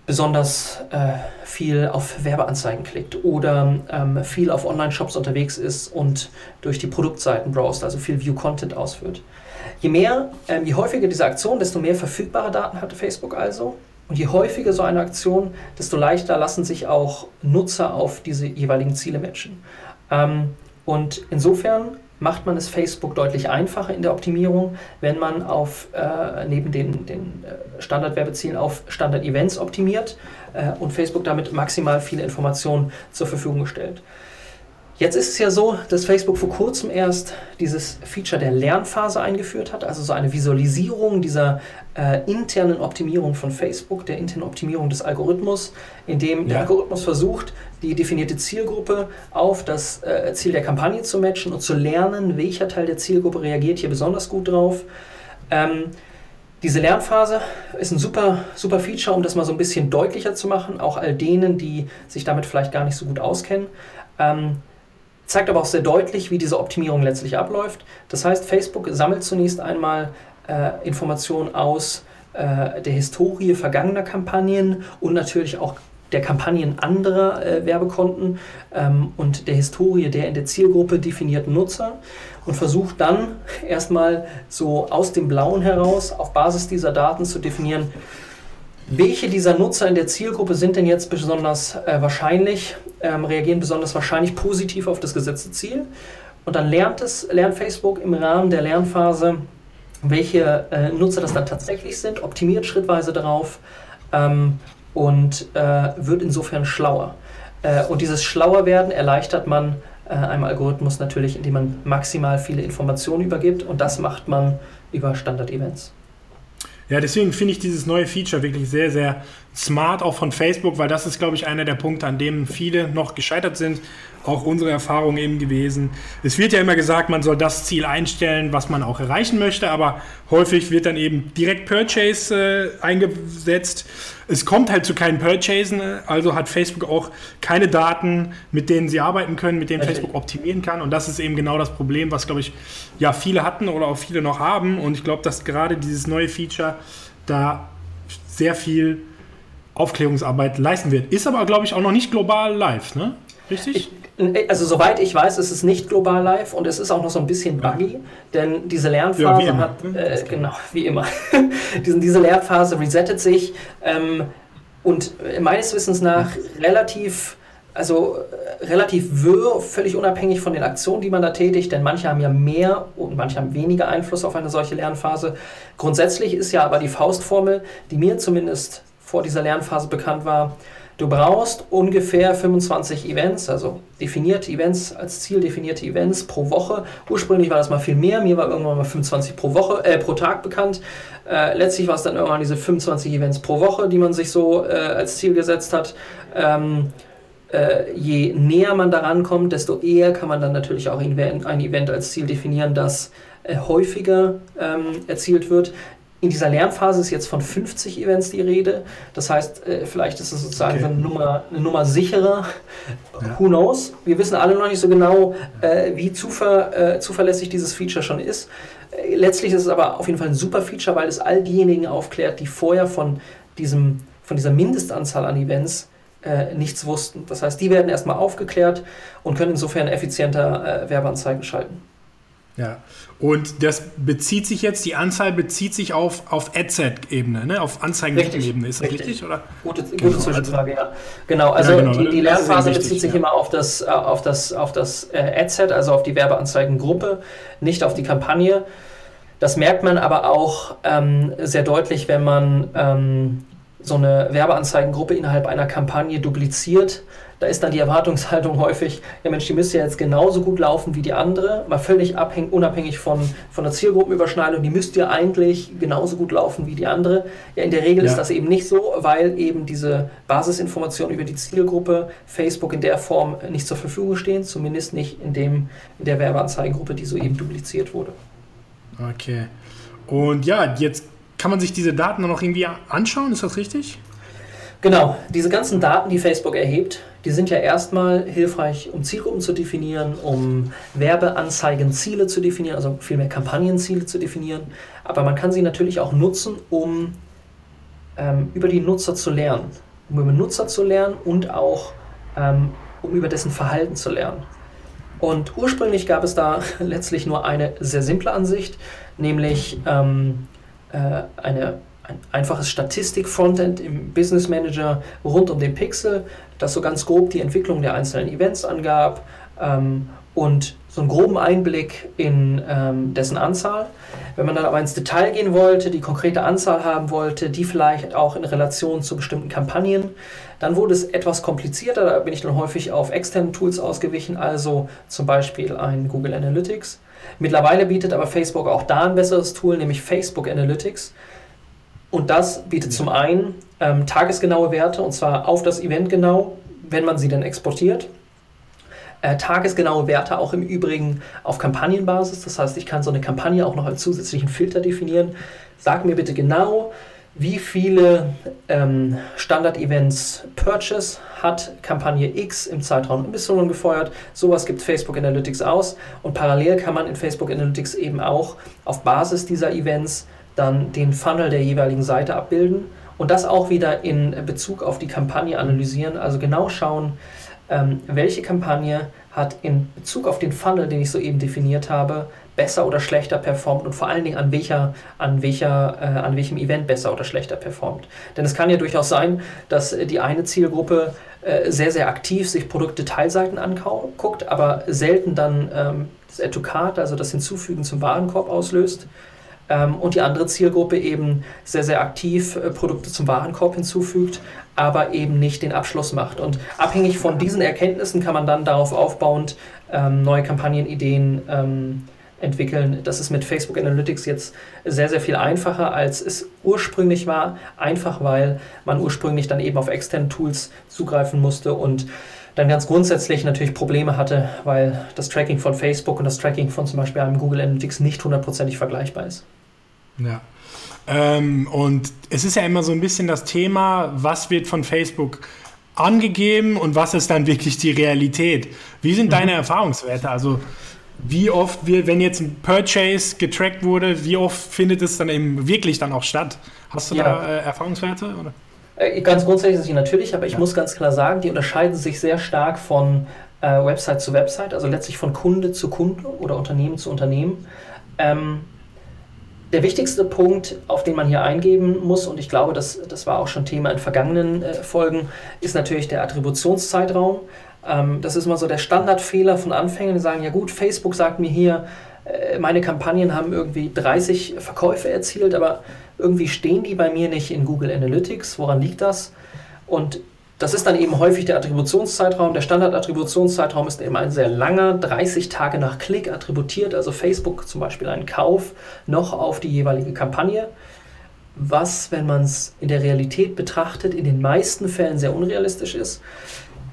besonders äh, viel auf Werbeanzeigen klickt oder ähm, viel auf Online-Shops unterwegs ist und durch die Produktseiten browst, also viel View-Content ausführt. Je mehr, ähm, je häufiger diese Aktion, desto mehr verfügbare Daten hat Facebook also. Und je häufiger so eine Aktion, desto leichter lassen sich auch Nutzer auf diese jeweiligen Ziele matchen. Ähm, und insofern macht man es Facebook deutlich einfacher in der Optimierung, wenn man auf, äh, neben den, den äh, Standardwerbezielen auf Standard-Events optimiert äh, und Facebook damit maximal viele Informationen zur Verfügung stellt. Jetzt ist es ja so, dass Facebook vor kurzem erst dieses Feature der Lernphase eingeführt hat, also so eine Visualisierung dieser äh, internen Optimierung von Facebook, der internen Optimierung des Algorithmus, in dem ja. der Algorithmus versucht, die definierte Zielgruppe auf das äh, Ziel der Kampagne zu matchen und zu lernen, welcher Teil der Zielgruppe reagiert hier besonders gut drauf. Ähm, diese Lernphase ist ein super, super Feature, um das mal so ein bisschen deutlicher zu machen, auch all denen, die sich damit vielleicht gar nicht so gut auskennen. Ähm, zeigt aber auch sehr deutlich, wie diese Optimierung letztlich abläuft. Das heißt, Facebook sammelt zunächst einmal äh, Informationen aus äh, der Historie vergangener Kampagnen und natürlich auch der Kampagnen anderer äh, Werbekonten ähm, und der Historie der in der Zielgruppe definierten Nutzer und versucht dann erstmal so aus dem Blauen heraus auf Basis dieser Daten zu definieren, welche dieser Nutzer in der Zielgruppe sind denn jetzt besonders äh, wahrscheinlich, ähm, reagieren besonders wahrscheinlich positiv auf das gesetzte Ziel? Und dann lernt, es, lernt Facebook im Rahmen der Lernphase, welche äh, Nutzer das dann tatsächlich sind, optimiert schrittweise darauf ähm, und äh, wird insofern schlauer. Äh, und dieses Schlauerwerden erleichtert man äh, einem Algorithmus natürlich, indem man maximal viele Informationen übergibt und das macht man über Standard-Events. Ja, deswegen finde ich dieses neue Feature wirklich sehr, sehr smart, auch von Facebook, weil das ist, glaube ich, einer der Punkte, an dem viele noch gescheitert sind. Auch unsere Erfahrung eben gewesen. Es wird ja immer gesagt, man soll das Ziel einstellen, was man auch erreichen möchte, aber häufig wird dann eben direkt Purchase äh, eingesetzt es kommt halt zu keinen Purchasen, also hat Facebook auch keine Daten, mit denen sie arbeiten können, mit denen Facebook optimieren kann. Und das ist eben genau das Problem, was, glaube ich, ja, viele hatten oder auch viele noch haben. Und ich glaube, dass gerade dieses neue Feature da sehr viel Aufklärungsarbeit leisten wird. Ist aber, glaube ich, auch noch nicht global live, ne? Richtig? Ich, also soweit ich weiß, ist es nicht global live und es ist auch noch so ein bisschen buggy, denn diese Lernphase ja, hat, äh, genau, wie immer, diese, diese Lernphase resettet sich ähm, und meines Wissens nach relativ, also äh, relativ wirr, völlig unabhängig von den Aktionen, die man da tätigt, denn manche haben ja mehr und manche haben weniger Einfluss auf eine solche Lernphase. Grundsätzlich ist ja aber die Faustformel, die mir zumindest vor dieser Lernphase bekannt war, Du brauchst ungefähr 25 Events, also definierte Events, als Ziel definierte Events pro Woche. Ursprünglich war das mal viel mehr, mir war irgendwann mal 25 pro Woche, äh, pro Tag bekannt. Äh, letztlich war es dann irgendwann diese 25 Events pro Woche, die man sich so äh, als Ziel gesetzt hat. Ähm, äh, je näher man daran kommt, desto eher kann man dann natürlich auch ein Event als Ziel definieren, das äh, häufiger ähm, erzielt wird. In dieser Lernphase ist jetzt von 50 Events die Rede. Das heißt, äh, vielleicht ist es sozusagen okay. eine, Nummer, eine Nummer sicherer. Ja. Who knows? Wir wissen alle noch nicht so genau, äh, wie zuver, äh, zuverlässig dieses Feature schon ist. Letztlich ist es aber auf jeden Fall ein super Feature, weil es all diejenigen aufklärt, die vorher von, diesem, von dieser Mindestanzahl an Events äh, nichts wussten. Das heißt, die werden erstmal aufgeklärt und können insofern effizienter äh, Werbeanzeigen schalten. Ja, und das bezieht sich jetzt, die Anzahl bezieht sich auf, auf Adset-Ebene, ne? auf Anzeigen-Ebene. Ist das richtig. richtig oder? Gute, gute genau, Zwischenfrage, ja. Genau, also ja, genau. Die, die Lernphase wichtig, bezieht sich ja. immer auf das, äh, auf das, auf das äh, Adset, also auf die Werbeanzeigengruppe, nicht auf die Kampagne. Das merkt man aber auch ähm, sehr deutlich, wenn man ähm, so eine Werbeanzeigengruppe innerhalb einer Kampagne dupliziert da ist dann die Erwartungshaltung häufig, ja Mensch, die müsste ja jetzt genauso gut laufen wie die andere, mal völlig abhängig, unabhängig von, von der Zielgruppenüberschneidung, die müsste ja eigentlich genauso gut laufen wie die andere. Ja, in der Regel ja. ist das eben nicht so, weil eben diese Basisinformationen über die Zielgruppe Facebook in der Form nicht zur Verfügung stehen, zumindest nicht in, dem, in der Werbeanzeigengruppe, die soeben dupliziert wurde. Okay. Und ja, jetzt kann man sich diese Daten dann noch irgendwie anschauen, ist das richtig? Genau, diese ganzen Daten, die Facebook erhebt, die sind ja erstmal hilfreich, um Zielgruppen zu definieren, um Werbeanzeigenziele zu definieren, also vielmehr Kampagnenziele zu definieren. Aber man kann sie natürlich auch nutzen, um ähm, über die Nutzer zu lernen. um über Nutzer zu lernen und auch ähm, um über dessen Verhalten zu lernen. Und ursprünglich gab es da letztlich nur eine sehr simple Ansicht, nämlich ähm, äh, eine, ein einfaches Statistik-Frontend im Business Manager rund um den Pixel, das so ganz grob die Entwicklung der einzelnen Events angab ähm, und so einen groben Einblick in ähm, dessen Anzahl. Wenn man dann aber ins Detail gehen wollte, die konkrete Anzahl haben wollte, die vielleicht auch in Relation zu bestimmten Kampagnen, dann wurde es etwas komplizierter. Da bin ich dann häufig auf externe Tools ausgewichen, also zum Beispiel ein Google Analytics. Mittlerweile bietet aber Facebook auch da ein besseres Tool, nämlich Facebook Analytics. Und das bietet zum einen ähm, tagesgenaue Werte, und zwar auf das Event genau, wenn man sie dann exportiert. Äh, tagesgenaue Werte auch im Übrigen auf Kampagnenbasis. Das heißt, ich kann so eine Kampagne auch noch als zusätzlichen Filter definieren. Sag mir bitte genau, wie viele ähm, Standard-Events Purchase hat Kampagne X im Zeitraum Y gefeuert. Sowas gibt Facebook Analytics aus und parallel kann man in Facebook Analytics eben auch auf Basis dieser Events dann den Funnel der jeweiligen Seite abbilden und das auch wieder in Bezug auf die Kampagne analysieren, also genau schauen, ähm, welche Kampagne hat in Bezug auf den Funnel, den ich soeben definiert habe, besser oder schlechter performt und vor allen Dingen an, welcher, an, welcher, äh, an welchem Event besser oder schlechter performt. Denn es kann ja durchaus sein, dass die eine Zielgruppe äh, sehr, sehr aktiv sich Produktdetailseiten anguckt, aber selten dann ähm, das Cart, also das Hinzufügen zum Warenkorb auslöst und die andere Zielgruppe eben sehr, sehr aktiv äh, Produkte zum Warenkorb hinzufügt, aber eben nicht den Abschluss macht. Und abhängig von diesen Erkenntnissen kann man dann darauf aufbauend ähm, neue Kampagnenideen ähm, entwickeln. Das ist mit Facebook Analytics jetzt sehr, sehr viel einfacher, als es ursprünglich war. Einfach weil man ursprünglich dann eben auf externe Tools zugreifen musste und dann ganz grundsätzlich natürlich Probleme hatte, weil das Tracking von Facebook und das Tracking von zum Beispiel einem Google Analytics nicht hundertprozentig vergleichbar ist. Ja. Ähm, und es ist ja immer so ein bisschen das Thema, was wird von Facebook angegeben und was ist dann wirklich die Realität? Wie sind mhm. deine Erfahrungswerte? Also wie oft wird, wenn jetzt ein Purchase getrackt wurde, wie oft findet es dann eben wirklich dann auch statt? Hast du ja. da äh, Erfahrungswerte? Oder? Äh, ganz grundsätzlich natürlich, aber ich ja. muss ganz klar sagen, die unterscheiden sich sehr stark von äh, Website zu Website, also letztlich von Kunde zu Kunde oder Unternehmen zu Unternehmen. Ähm, der wichtigste Punkt, auf den man hier eingeben muss, und ich glaube, das, das war auch schon Thema in vergangenen äh, Folgen, ist natürlich der Attributionszeitraum. Ähm, das ist mal so der Standardfehler von Anfängern, die sagen, ja gut, Facebook sagt mir hier, äh, meine Kampagnen haben irgendwie 30 Verkäufe erzielt, aber irgendwie stehen die bei mir nicht in Google Analytics. Woran liegt das? Und das ist dann eben häufig der Attributionszeitraum. Der Standardattributionszeitraum ist eben ein sehr langer, 30 Tage nach Klick attributiert, also Facebook zum Beispiel einen Kauf noch auf die jeweilige Kampagne, was, wenn man es in der Realität betrachtet, in den meisten Fällen sehr unrealistisch ist.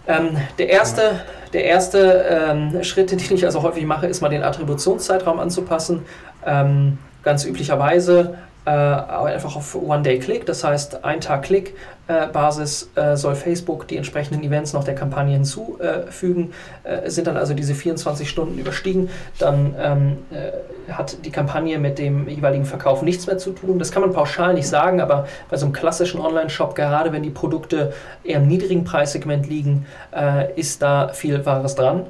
Ähm, der erste, der erste ähm, Schritt, den ich also häufig mache, ist mal den Attributionszeitraum anzupassen. Ähm, ganz üblicherweise äh, einfach auf One-Day-Click, das heißt ein Tag Klick äh, Basis äh, soll Facebook die entsprechenden Events noch der Kampagne hinzufügen. Äh, sind dann also diese 24 Stunden überstiegen, dann ähm, äh, hat die Kampagne mit dem jeweiligen Verkauf nichts mehr zu tun. Das kann man pauschal nicht sagen, aber bei so einem klassischen Online-Shop, gerade wenn die Produkte eher im niedrigen Preissegment liegen, äh, ist da viel Wahres dran.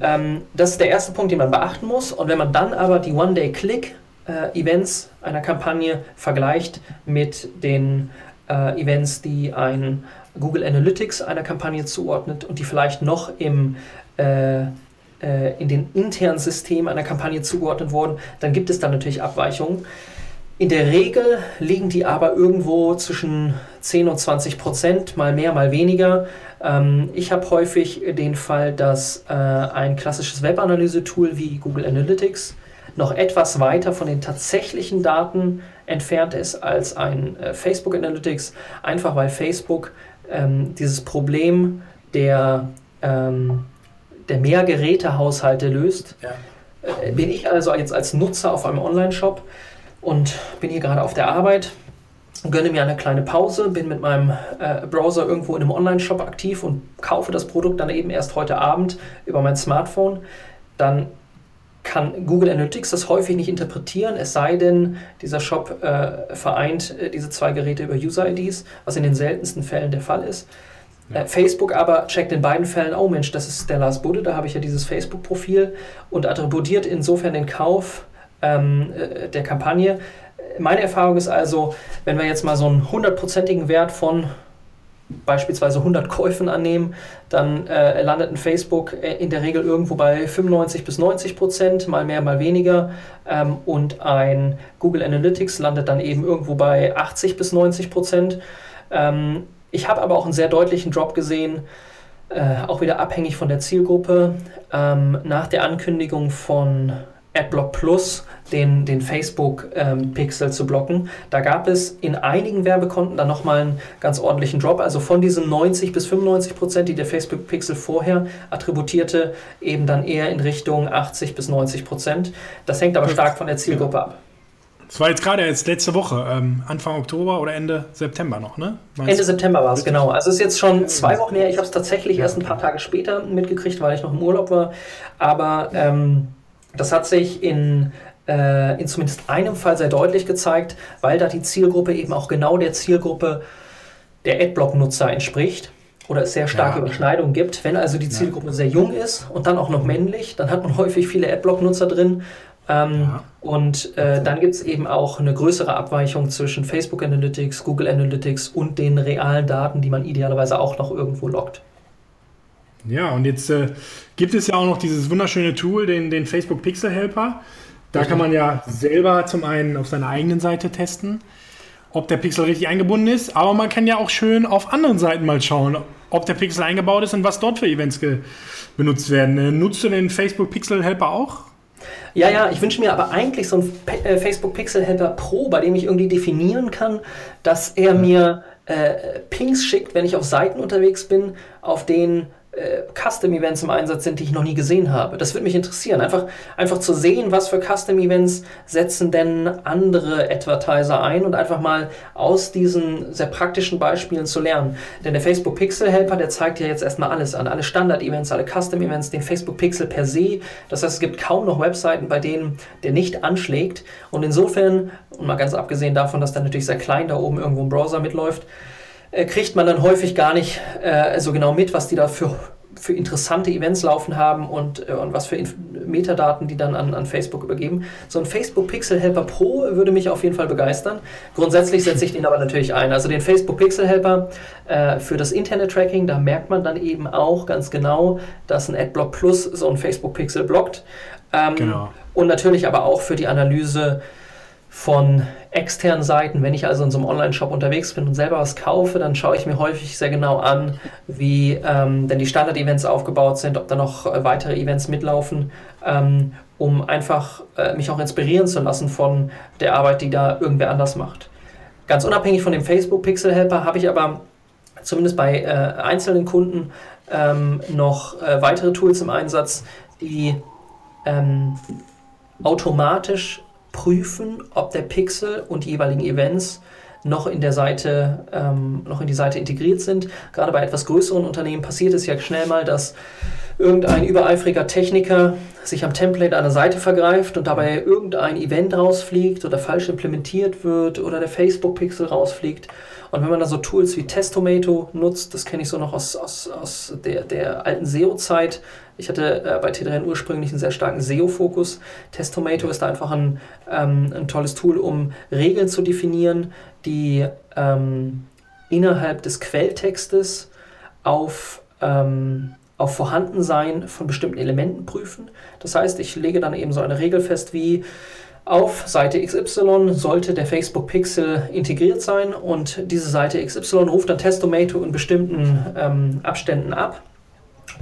Ähm, das ist der erste Punkt, den man beachten muss. Und wenn man dann aber die One-Day-Click äh, Events einer Kampagne vergleicht mit den äh, Events, die ein Google Analytics einer Kampagne zuordnet und die vielleicht noch im, äh, äh, in den internen Systemen einer Kampagne zugeordnet wurden, dann gibt es da natürlich Abweichungen. In der Regel liegen die aber irgendwo zwischen 10 und 20 Prozent, mal mehr, mal weniger. Ähm, ich habe häufig den Fall, dass äh, ein klassisches Webanalyse-Tool wie Google Analytics noch etwas weiter von den tatsächlichen Daten entfernt ist als ein äh, Facebook Analytics, einfach weil Facebook ähm, dieses Problem der, ähm, der Mehrgerätehaushalte löst. Ja. Äh, bin ich also jetzt als Nutzer auf einem Online-Shop und bin hier gerade auf der Arbeit, gönne mir eine kleine Pause, bin mit meinem äh, Browser irgendwo in einem Online-Shop aktiv und kaufe das Produkt dann eben erst heute Abend über mein Smartphone, dann kann Google Analytics das häufig nicht interpretieren, es sei denn, dieser Shop äh, vereint äh, diese zwei Geräte über User-IDs, was in den seltensten Fällen der Fall ist. Ja. Äh, Facebook aber checkt in beiden Fällen, oh Mensch, das ist der Lars Budde, da habe ich ja dieses Facebook-Profil und attributiert insofern den Kauf ähm, äh, der Kampagne. Meine Erfahrung ist also, wenn wir jetzt mal so einen hundertprozentigen Wert von beispielsweise 100 Käufen annehmen, dann äh, landet ein Facebook äh, in der Regel irgendwo bei 95 bis 90 Prozent, mal mehr, mal weniger. Ähm, und ein Google Analytics landet dann eben irgendwo bei 80 bis 90 Prozent. Ähm, ich habe aber auch einen sehr deutlichen Drop gesehen, äh, auch wieder abhängig von der Zielgruppe. Ähm, nach der Ankündigung von AdBlock Plus, den, den Facebook-Pixel ähm, zu blocken. Da gab es in einigen Werbekonten dann nochmal einen ganz ordentlichen Drop. Also von diesen 90 bis 95 Prozent, die der Facebook-Pixel vorher attributierte, eben dann eher in Richtung 80 bis 90 Prozent. Das hängt aber stark von der Zielgruppe ab. Das war jetzt gerade jetzt letzte Woche, ähm, Anfang Oktober oder Ende September noch, ne? Meinst Ende September war es, genau. Also es ist jetzt schon zwei Wochen her. Ich habe es tatsächlich ja. erst ein paar Tage später mitgekriegt, weil ich noch im Urlaub war. Aber ähm, das hat sich in, äh, in zumindest einem Fall sehr deutlich gezeigt, weil da die Zielgruppe eben auch genau der Zielgruppe der Adblock-Nutzer entspricht oder es sehr starke ja. Überschneidungen gibt. Wenn also die Zielgruppe ja. sehr jung ist und dann auch noch männlich, dann hat man häufig viele Adblock-Nutzer drin. Ähm, ja. Und äh, dann gibt es eben auch eine größere Abweichung zwischen Facebook Analytics, Google Analytics und den realen Daten, die man idealerweise auch noch irgendwo loggt. Ja, und jetzt äh, gibt es ja auch noch dieses wunderschöne Tool, den, den Facebook Pixel Helper. Da kann man ja selber zum einen auf seiner eigenen Seite testen, ob der Pixel richtig eingebunden ist, aber man kann ja auch schön auf anderen Seiten mal schauen, ob der Pixel eingebaut ist und was dort für Events benutzt werden. Äh, nutzt du den Facebook Pixel Helper auch? Ja, ja, ich wünsche mir aber eigentlich so einen äh, Facebook Pixel Helper Pro, bei dem ich irgendwie definieren kann, dass er mir äh, Pings schickt, wenn ich auf Seiten unterwegs bin, auf denen Custom-Events im Einsatz sind, die ich noch nie gesehen habe. Das würde mich interessieren. Einfach, einfach zu sehen, was für Custom-Events setzen denn andere Advertiser ein und einfach mal aus diesen sehr praktischen Beispielen zu lernen. Denn der Facebook Pixel Helper, der zeigt ja jetzt erstmal alles an. Alle Standard-Events, alle Custom-Events, den Facebook Pixel per se. Das heißt, es gibt kaum noch Webseiten, bei denen der nicht anschlägt. Und insofern, und mal ganz abgesehen davon, dass der natürlich sehr klein da oben irgendwo im Browser mitläuft, äh, kriegt man dann häufig gar nicht äh, so genau mit, was die da für, für interessante Events laufen haben und, äh, und was für Inf Metadaten die dann an, an Facebook übergeben. So ein Facebook Pixel Helper Pro würde mich auf jeden Fall begeistern. Grundsätzlich setze ich den aber natürlich ein. Also den Facebook Pixel Helper äh, für das Internet Tracking, da merkt man dann eben auch ganz genau, dass ein Adblock Plus so ein Facebook Pixel blockt. Ähm, genau. Und natürlich aber auch für die Analyse von externen Seiten. Wenn ich also in so einem Online-Shop unterwegs bin und selber was kaufe, dann schaue ich mir häufig sehr genau an, wie ähm, denn die Standard-Events aufgebaut sind, ob da noch äh, weitere Events mitlaufen, ähm, um einfach äh, mich auch inspirieren zu lassen von der Arbeit, die da irgendwer anders macht. Ganz unabhängig von dem Facebook Pixel Helper habe ich aber zumindest bei äh, einzelnen Kunden ähm, noch äh, weitere Tools im Einsatz, die ähm, automatisch prüfen, ob der Pixel und die jeweiligen Events noch in der Seite, ähm, noch in die Seite integriert sind. Gerade bei etwas größeren Unternehmen passiert es ja schnell mal, dass irgendein übereifriger Techniker sich am Template einer Seite vergreift und dabei irgendein Event rausfliegt oder falsch implementiert wird oder der Facebook-Pixel rausfliegt. Und wenn man da so Tools wie Testomato nutzt, das kenne ich so noch aus, aus, aus der, der alten SEO-Zeit. Ich hatte äh, bei T3N ursprünglich einen sehr starken SEO-Fokus. Testomato ist da einfach ein, ähm, ein tolles Tool, um Regeln zu definieren, die ähm, innerhalb des Quelltextes auf ähm, auf Vorhandensein von bestimmten Elementen prüfen. Das heißt, ich lege dann eben so eine Regel fest wie auf Seite XY sollte der Facebook Pixel integriert sein und diese Seite XY ruft dann Testomato in bestimmten ähm, Abständen ab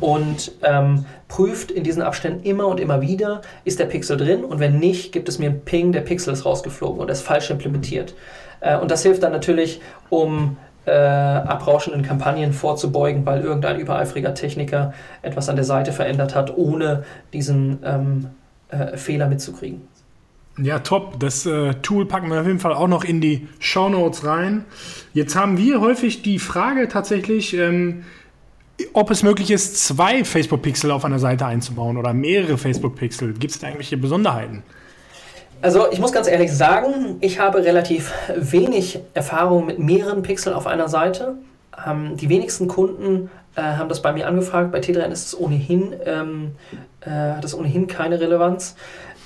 und ähm, prüft in diesen Abständen immer und immer wieder, ist der Pixel drin und wenn nicht, gibt es mir einen Ping, der Pixel ist rausgeflogen und ist falsch implementiert. Äh, und das hilft dann natürlich, um äh, abrauschenden Kampagnen vorzubeugen, weil irgendein übereifriger Techniker etwas an der Seite verändert hat, ohne diesen ähm, äh, Fehler mitzukriegen. Ja, top. Das äh, Tool packen wir auf jeden Fall auch noch in die Show Notes rein. Jetzt haben wir häufig die Frage tatsächlich, ähm, ob es möglich ist, zwei Facebook-Pixel auf einer Seite einzubauen oder mehrere Facebook-Pixel. Gibt es da irgendwelche Besonderheiten? Also ich muss ganz ehrlich sagen, ich habe relativ wenig Erfahrung mit mehreren Pixeln auf einer Seite. Ähm, die wenigsten Kunden äh, haben das bei mir angefragt. Bei T3N ist es ohnehin, ähm, äh, hat es ohnehin keine Relevanz.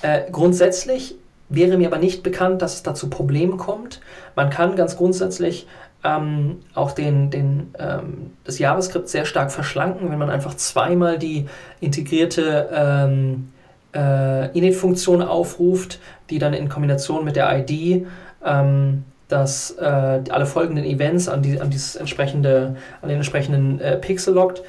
Äh, grundsätzlich wäre mir aber nicht bekannt, dass es da zu Problemen kommt. Man kann ganz grundsätzlich ähm, auch den, den, ähm, das JavaScript sehr stark verschlanken, wenn man einfach zweimal die integrierte ähm, äh, Init-Funktion aufruft, die dann in Kombination mit der ID ähm, dass äh, alle folgenden Events an, die, an, dieses entsprechende, an den entsprechenden äh, Pixel lockt.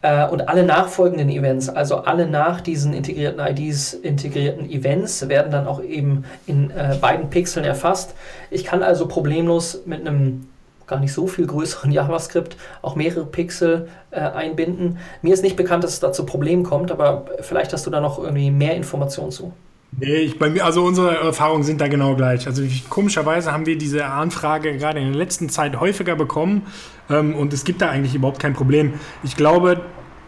Äh, und alle nachfolgenden Events, also alle nach diesen integrierten IDs integrierten Events, werden dann auch eben in äh, beiden Pixeln erfasst. Ich kann also problemlos mit einem gar nicht so viel größeren JavaScript auch mehrere Pixel äh, einbinden. Mir ist nicht bekannt, dass es da zu Problemen kommt, aber vielleicht hast du da noch irgendwie mehr Informationen zu. Nee, ich, bei mir, also unsere Erfahrungen sind da genau gleich. Also ich, komischerweise haben wir diese Anfrage gerade in der letzten Zeit häufiger bekommen ähm, und es gibt da eigentlich überhaupt kein Problem. Ich glaube,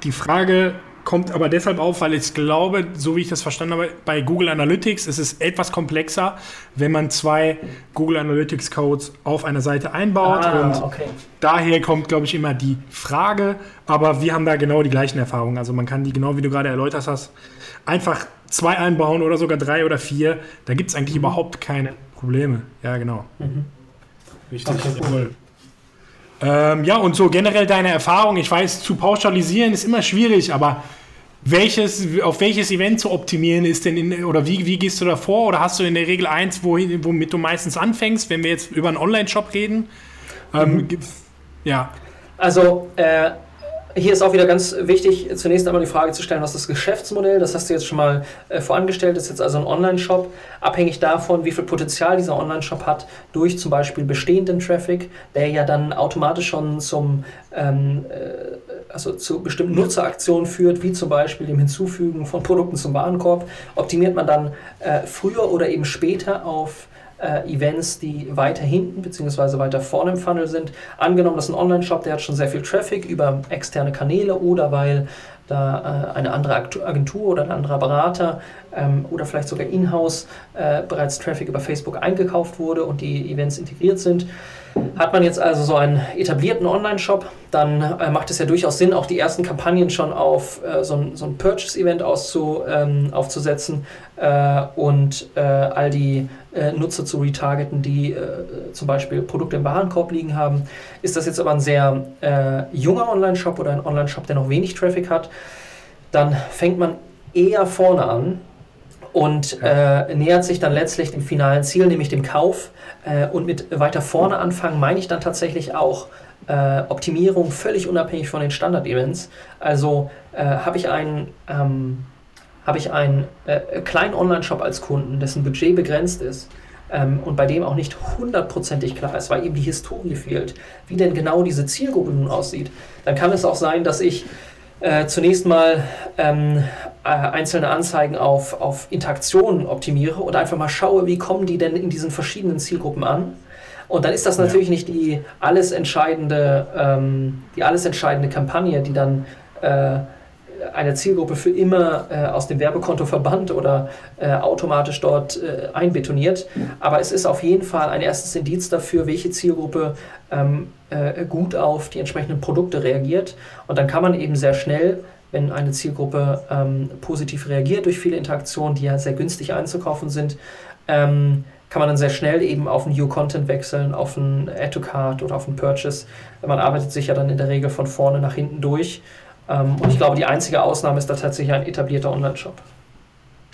die Frage kommt aber deshalb auf, weil ich glaube, so wie ich das verstanden habe, bei Google Analytics ist es etwas komplexer, wenn man zwei Google Analytics Codes auf einer Seite einbaut. Ah, und okay. daher kommt, glaube ich, immer die Frage. Aber wir haben da genau die gleichen Erfahrungen. Also man kann die, genau wie du gerade erläutert hast, einfach zwei einbauen oder sogar drei oder vier. Da gibt es eigentlich mhm. überhaupt keine Probleme. Ja, genau. Mhm. Richtig, okay, cool. Ähm, ja, und so generell deine Erfahrung. Ich weiß, zu pauschalisieren ist immer schwierig, aber welches, auf welches Event zu optimieren ist denn, in, oder wie, wie gehst du da vor? Oder hast du in der Regel eins, wohin, womit du meistens anfängst, wenn wir jetzt über einen Online-Shop reden? Ähm, mhm. Ja. Also, äh, hier ist auch wieder ganz wichtig, zunächst einmal die Frage zu stellen, was ist das Geschäftsmodell? Das hast du jetzt schon mal äh, vorangestellt. Das ist jetzt also ein Online-Shop. Abhängig davon, wie viel Potenzial dieser Online-Shop hat, durch zum Beispiel bestehenden Traffic, der ja dann automatisch schon zum, ähm, äh, also zu bestimmten Nutzeraktionen führt, wie zum Beispiel dem Hinzufügen von Produkten zum Warenkorb, optimiert man dann äh, früher oder eben später auf äh, Events, die weiter hinten bzw. weiter vorne im Funnel sind. Angenommen, das ist ein Online-Shop, der hat schon sehr viel Traffic über externe Kanäle oder weil da äh, eine andere Agentur oder ein anderer Berater ähm, oder vielleicht sogar in-house äh, bereits Traffic über Facebook eingekauft wurde und die Events integriert sind. Hat man jetzt also so einen etablierten Online-Shop, dann äh, macht es ja durchaus Sinn, auch die ersten Kampagnen schon auf äh, so ein, so ein Purchase-Event ähm, aufzusetzen äh, und äh, all die äh, Nutzer zu retargeten, die äh, zum Beispiel Produkte im Warenkorb liegen haben. Ist das jetzt aber ein sehr junger Online-Shop oder ein Online-Shop, der noch wenig Traffic hat, dann fängt man eher vorne an und äh, nähert sich dann letztlich dem finalen Ziel, nämlich dem Kauf. Äh, und mit weiter vorne anfangen meine ich dann tatsächlich auch äh, Optimierung völlig unabhängig von den Standard-Events. Also äh, habe ich einen, ähm, hab ich einen äh, kleinen Online-Shop als Kunden, dessen Budget begrenzt ist, ähm, und bei dem auch nicht hundertprozentig klar ist, weil eben die Historie fehlt, wie denn genau diese Zielgruppe nun aussieht, dann kann es auch sein, dass ich äh, zunächst mal ähm, äh, einzelne Anzeigen auf, auf Interaktionen optimiere und einfach mal schaue, wie kommen die denn in diesen verschiedenen Zielgruppen an. Und dann ist das natürlich ja. nicht die alles entscheidende, ähm, die alles entscheidende Kampagne, die dann äh, eine Zielgruppe für immer äh, aus dem Werbekonto verbannt oder äh, automatisch dort äh, einbetoniert. Aber es ist auf jeden Fall ein erstes Indiz dafür, welche Zielgruppe ähm, äh, gut auf die entsprechenden Produkte reagiert. Und dann kann man eben sehr schnell wenn eine Zielgruppe ähm, positiv reagiert durch viele Interaktionen, die ja sehr günstig einzukaufen sind, ähm, kann man dann sehr schnell eben auf ein New Content wechseln, auf ein Add to Card oder auf ein Purchase. Man arbeitet sich ja dann in der Regel von vorne nach hinten durch und ich glaube, die einzige Ausnahme ist da tatsächlich ein etablierter Online-Shop.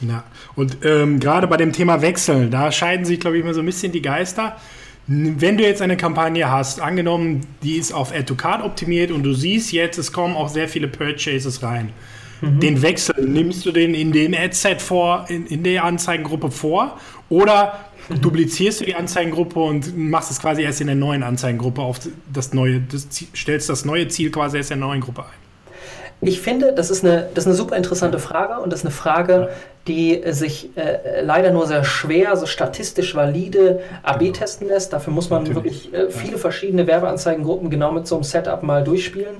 Ja, und ähm, gerade bei dem Thema Wechsel, da scheiden sich, glaube ich, immer so ein bisschen die Geister. Wenn du jetzt eine Kampagne hast, angenommen, die ist auf Add to Card optimiert und du siehst jetzt, es kommen auch sehr viele Purchases rein. Mhm. Den Wechsel, nimmst du den in dem Ad-Set vor, in, in der Anzeigengruppe vor oder mhm. duplizierst du die Anzeigengruppe und machst es quasi erst in der neuen Anzeigengruppe auf das neue, das, stellst das neue Ziel quasi erst in der neuen Gruppe ein? Ich finde, das ist, eine, das ist eine super interessante Frage und das ist eine Frage, die sich äh, leider nur sehr schwer, so statistisch valide AB genau. testen lässt. Dafür muss man Natürlich. wirklich äh, viele verschiedene Werbeanzeigengruppen genau mit so einem Setup mal durchspielen.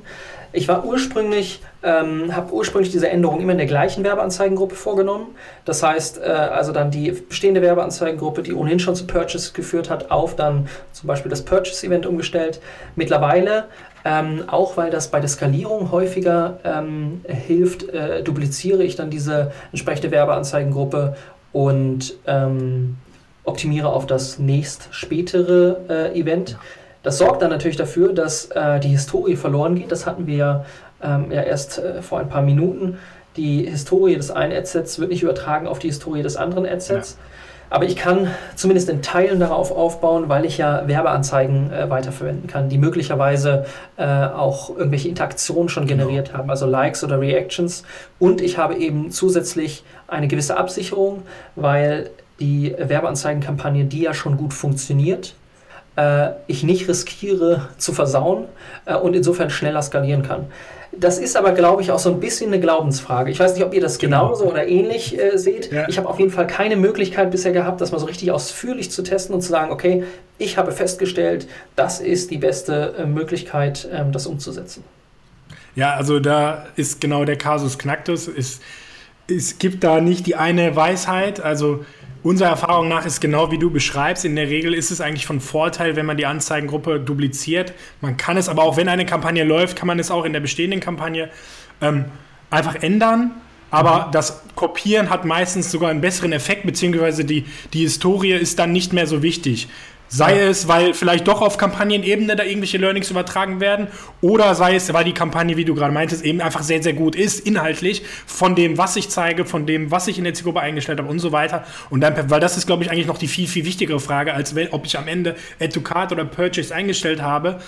Ich war ursprünglich, ähm, habe ursprünglich diese Änderung immer in der gleichen Werbeanzeigengruppe vorgenommen. Das heißt, äh, also dann die bestehende Werbeanzeigengruppe, die ohnehin schon zu Purchase geführt hat, auf dann zum Beispiel das Purchase-Event umgestellt. Mittlerweile ähm, auch weil das bei der Skalierung häufiger ähm, hilft, äh, dupliziere ich dann diese entsprechende Werbeanzeigengruppe und ähm, optimiere auf das nächst spätere äh, Event. Das sorgt dann natürlich dafür, dass äh, die Historie verloren geht. Das hatten wir ja, ähm, ja erst äh, vor ein paar Minuten. Die Historie des einen Adsets wird nicht übertragen auf die Historie des anderen Adsets. Ja. Aber ich kann zumindest in Teilen darauf aufbauen, weil ich ja Werbeanzeigen äh, weiterverwenden kann, die möglicherweise äh, auch irgendwelche Interaktionen schon genau. generiert haben, also Likes oder Reactions. Und ich habe eben zusätzlich eine gewisse Absicherung, weil die Werbeanzeigenkampagne, die ja schon gut funktioniert, äh, ich nicht riskiere zu versauen äh, und insofern schneller skalieren kann. Das ist aber, glaube ich, auch so ein bisschen eine Glaubensfrage. Ich weiß nicht, ob ihr das genau. genauso oder ähnlich äh, seht. Ja. Ich habe auf jeden Fall keine Möglichkeit bisher gehabt, das mal so richtig ausführlich zu testen und zu sagen, okay, ich habe festgestellt, das ist die beste äh, Möglichkeit, ähm, das umzusetzen. Ja, also da ist genau der Kasus Knacktus. Es, es gibt da nicht die eine Weisheit. Also Unserer Erfahrung nach ist genau wie du beschreibst. In der Regel ist es eigentlich von Vorteil, wenn man die Anzeigengruppe dupliziert. Man kann es aber auch, wenn eine Kampagne läuft, kann man es auch in der bestehenden Kampagne ähm, einfach ändern. Aber das Kopieren hat meistens sogar einen besseren Effekt, beziehungsweise die, die Historie ist dann nicht mehr so wichtig. Sei es, weil vielleicht doch auf Kampagnenebene da irgendwelche Learnings übertragen werden, oder sei es, weil die Kampagne, wie du gerade meintest, eben einfach sehr, sehr gut ist, inhaltlich, von dem, was ich zeige, von dem, was ich in der Zielgruppe eingestellt habe und so weiter. Und dann, weil das ist, glaube ich, eigentlich noch die viel, viel wichtigere Frage, als ob ich am Ende Add to Card oder Purchase eingestellt habe.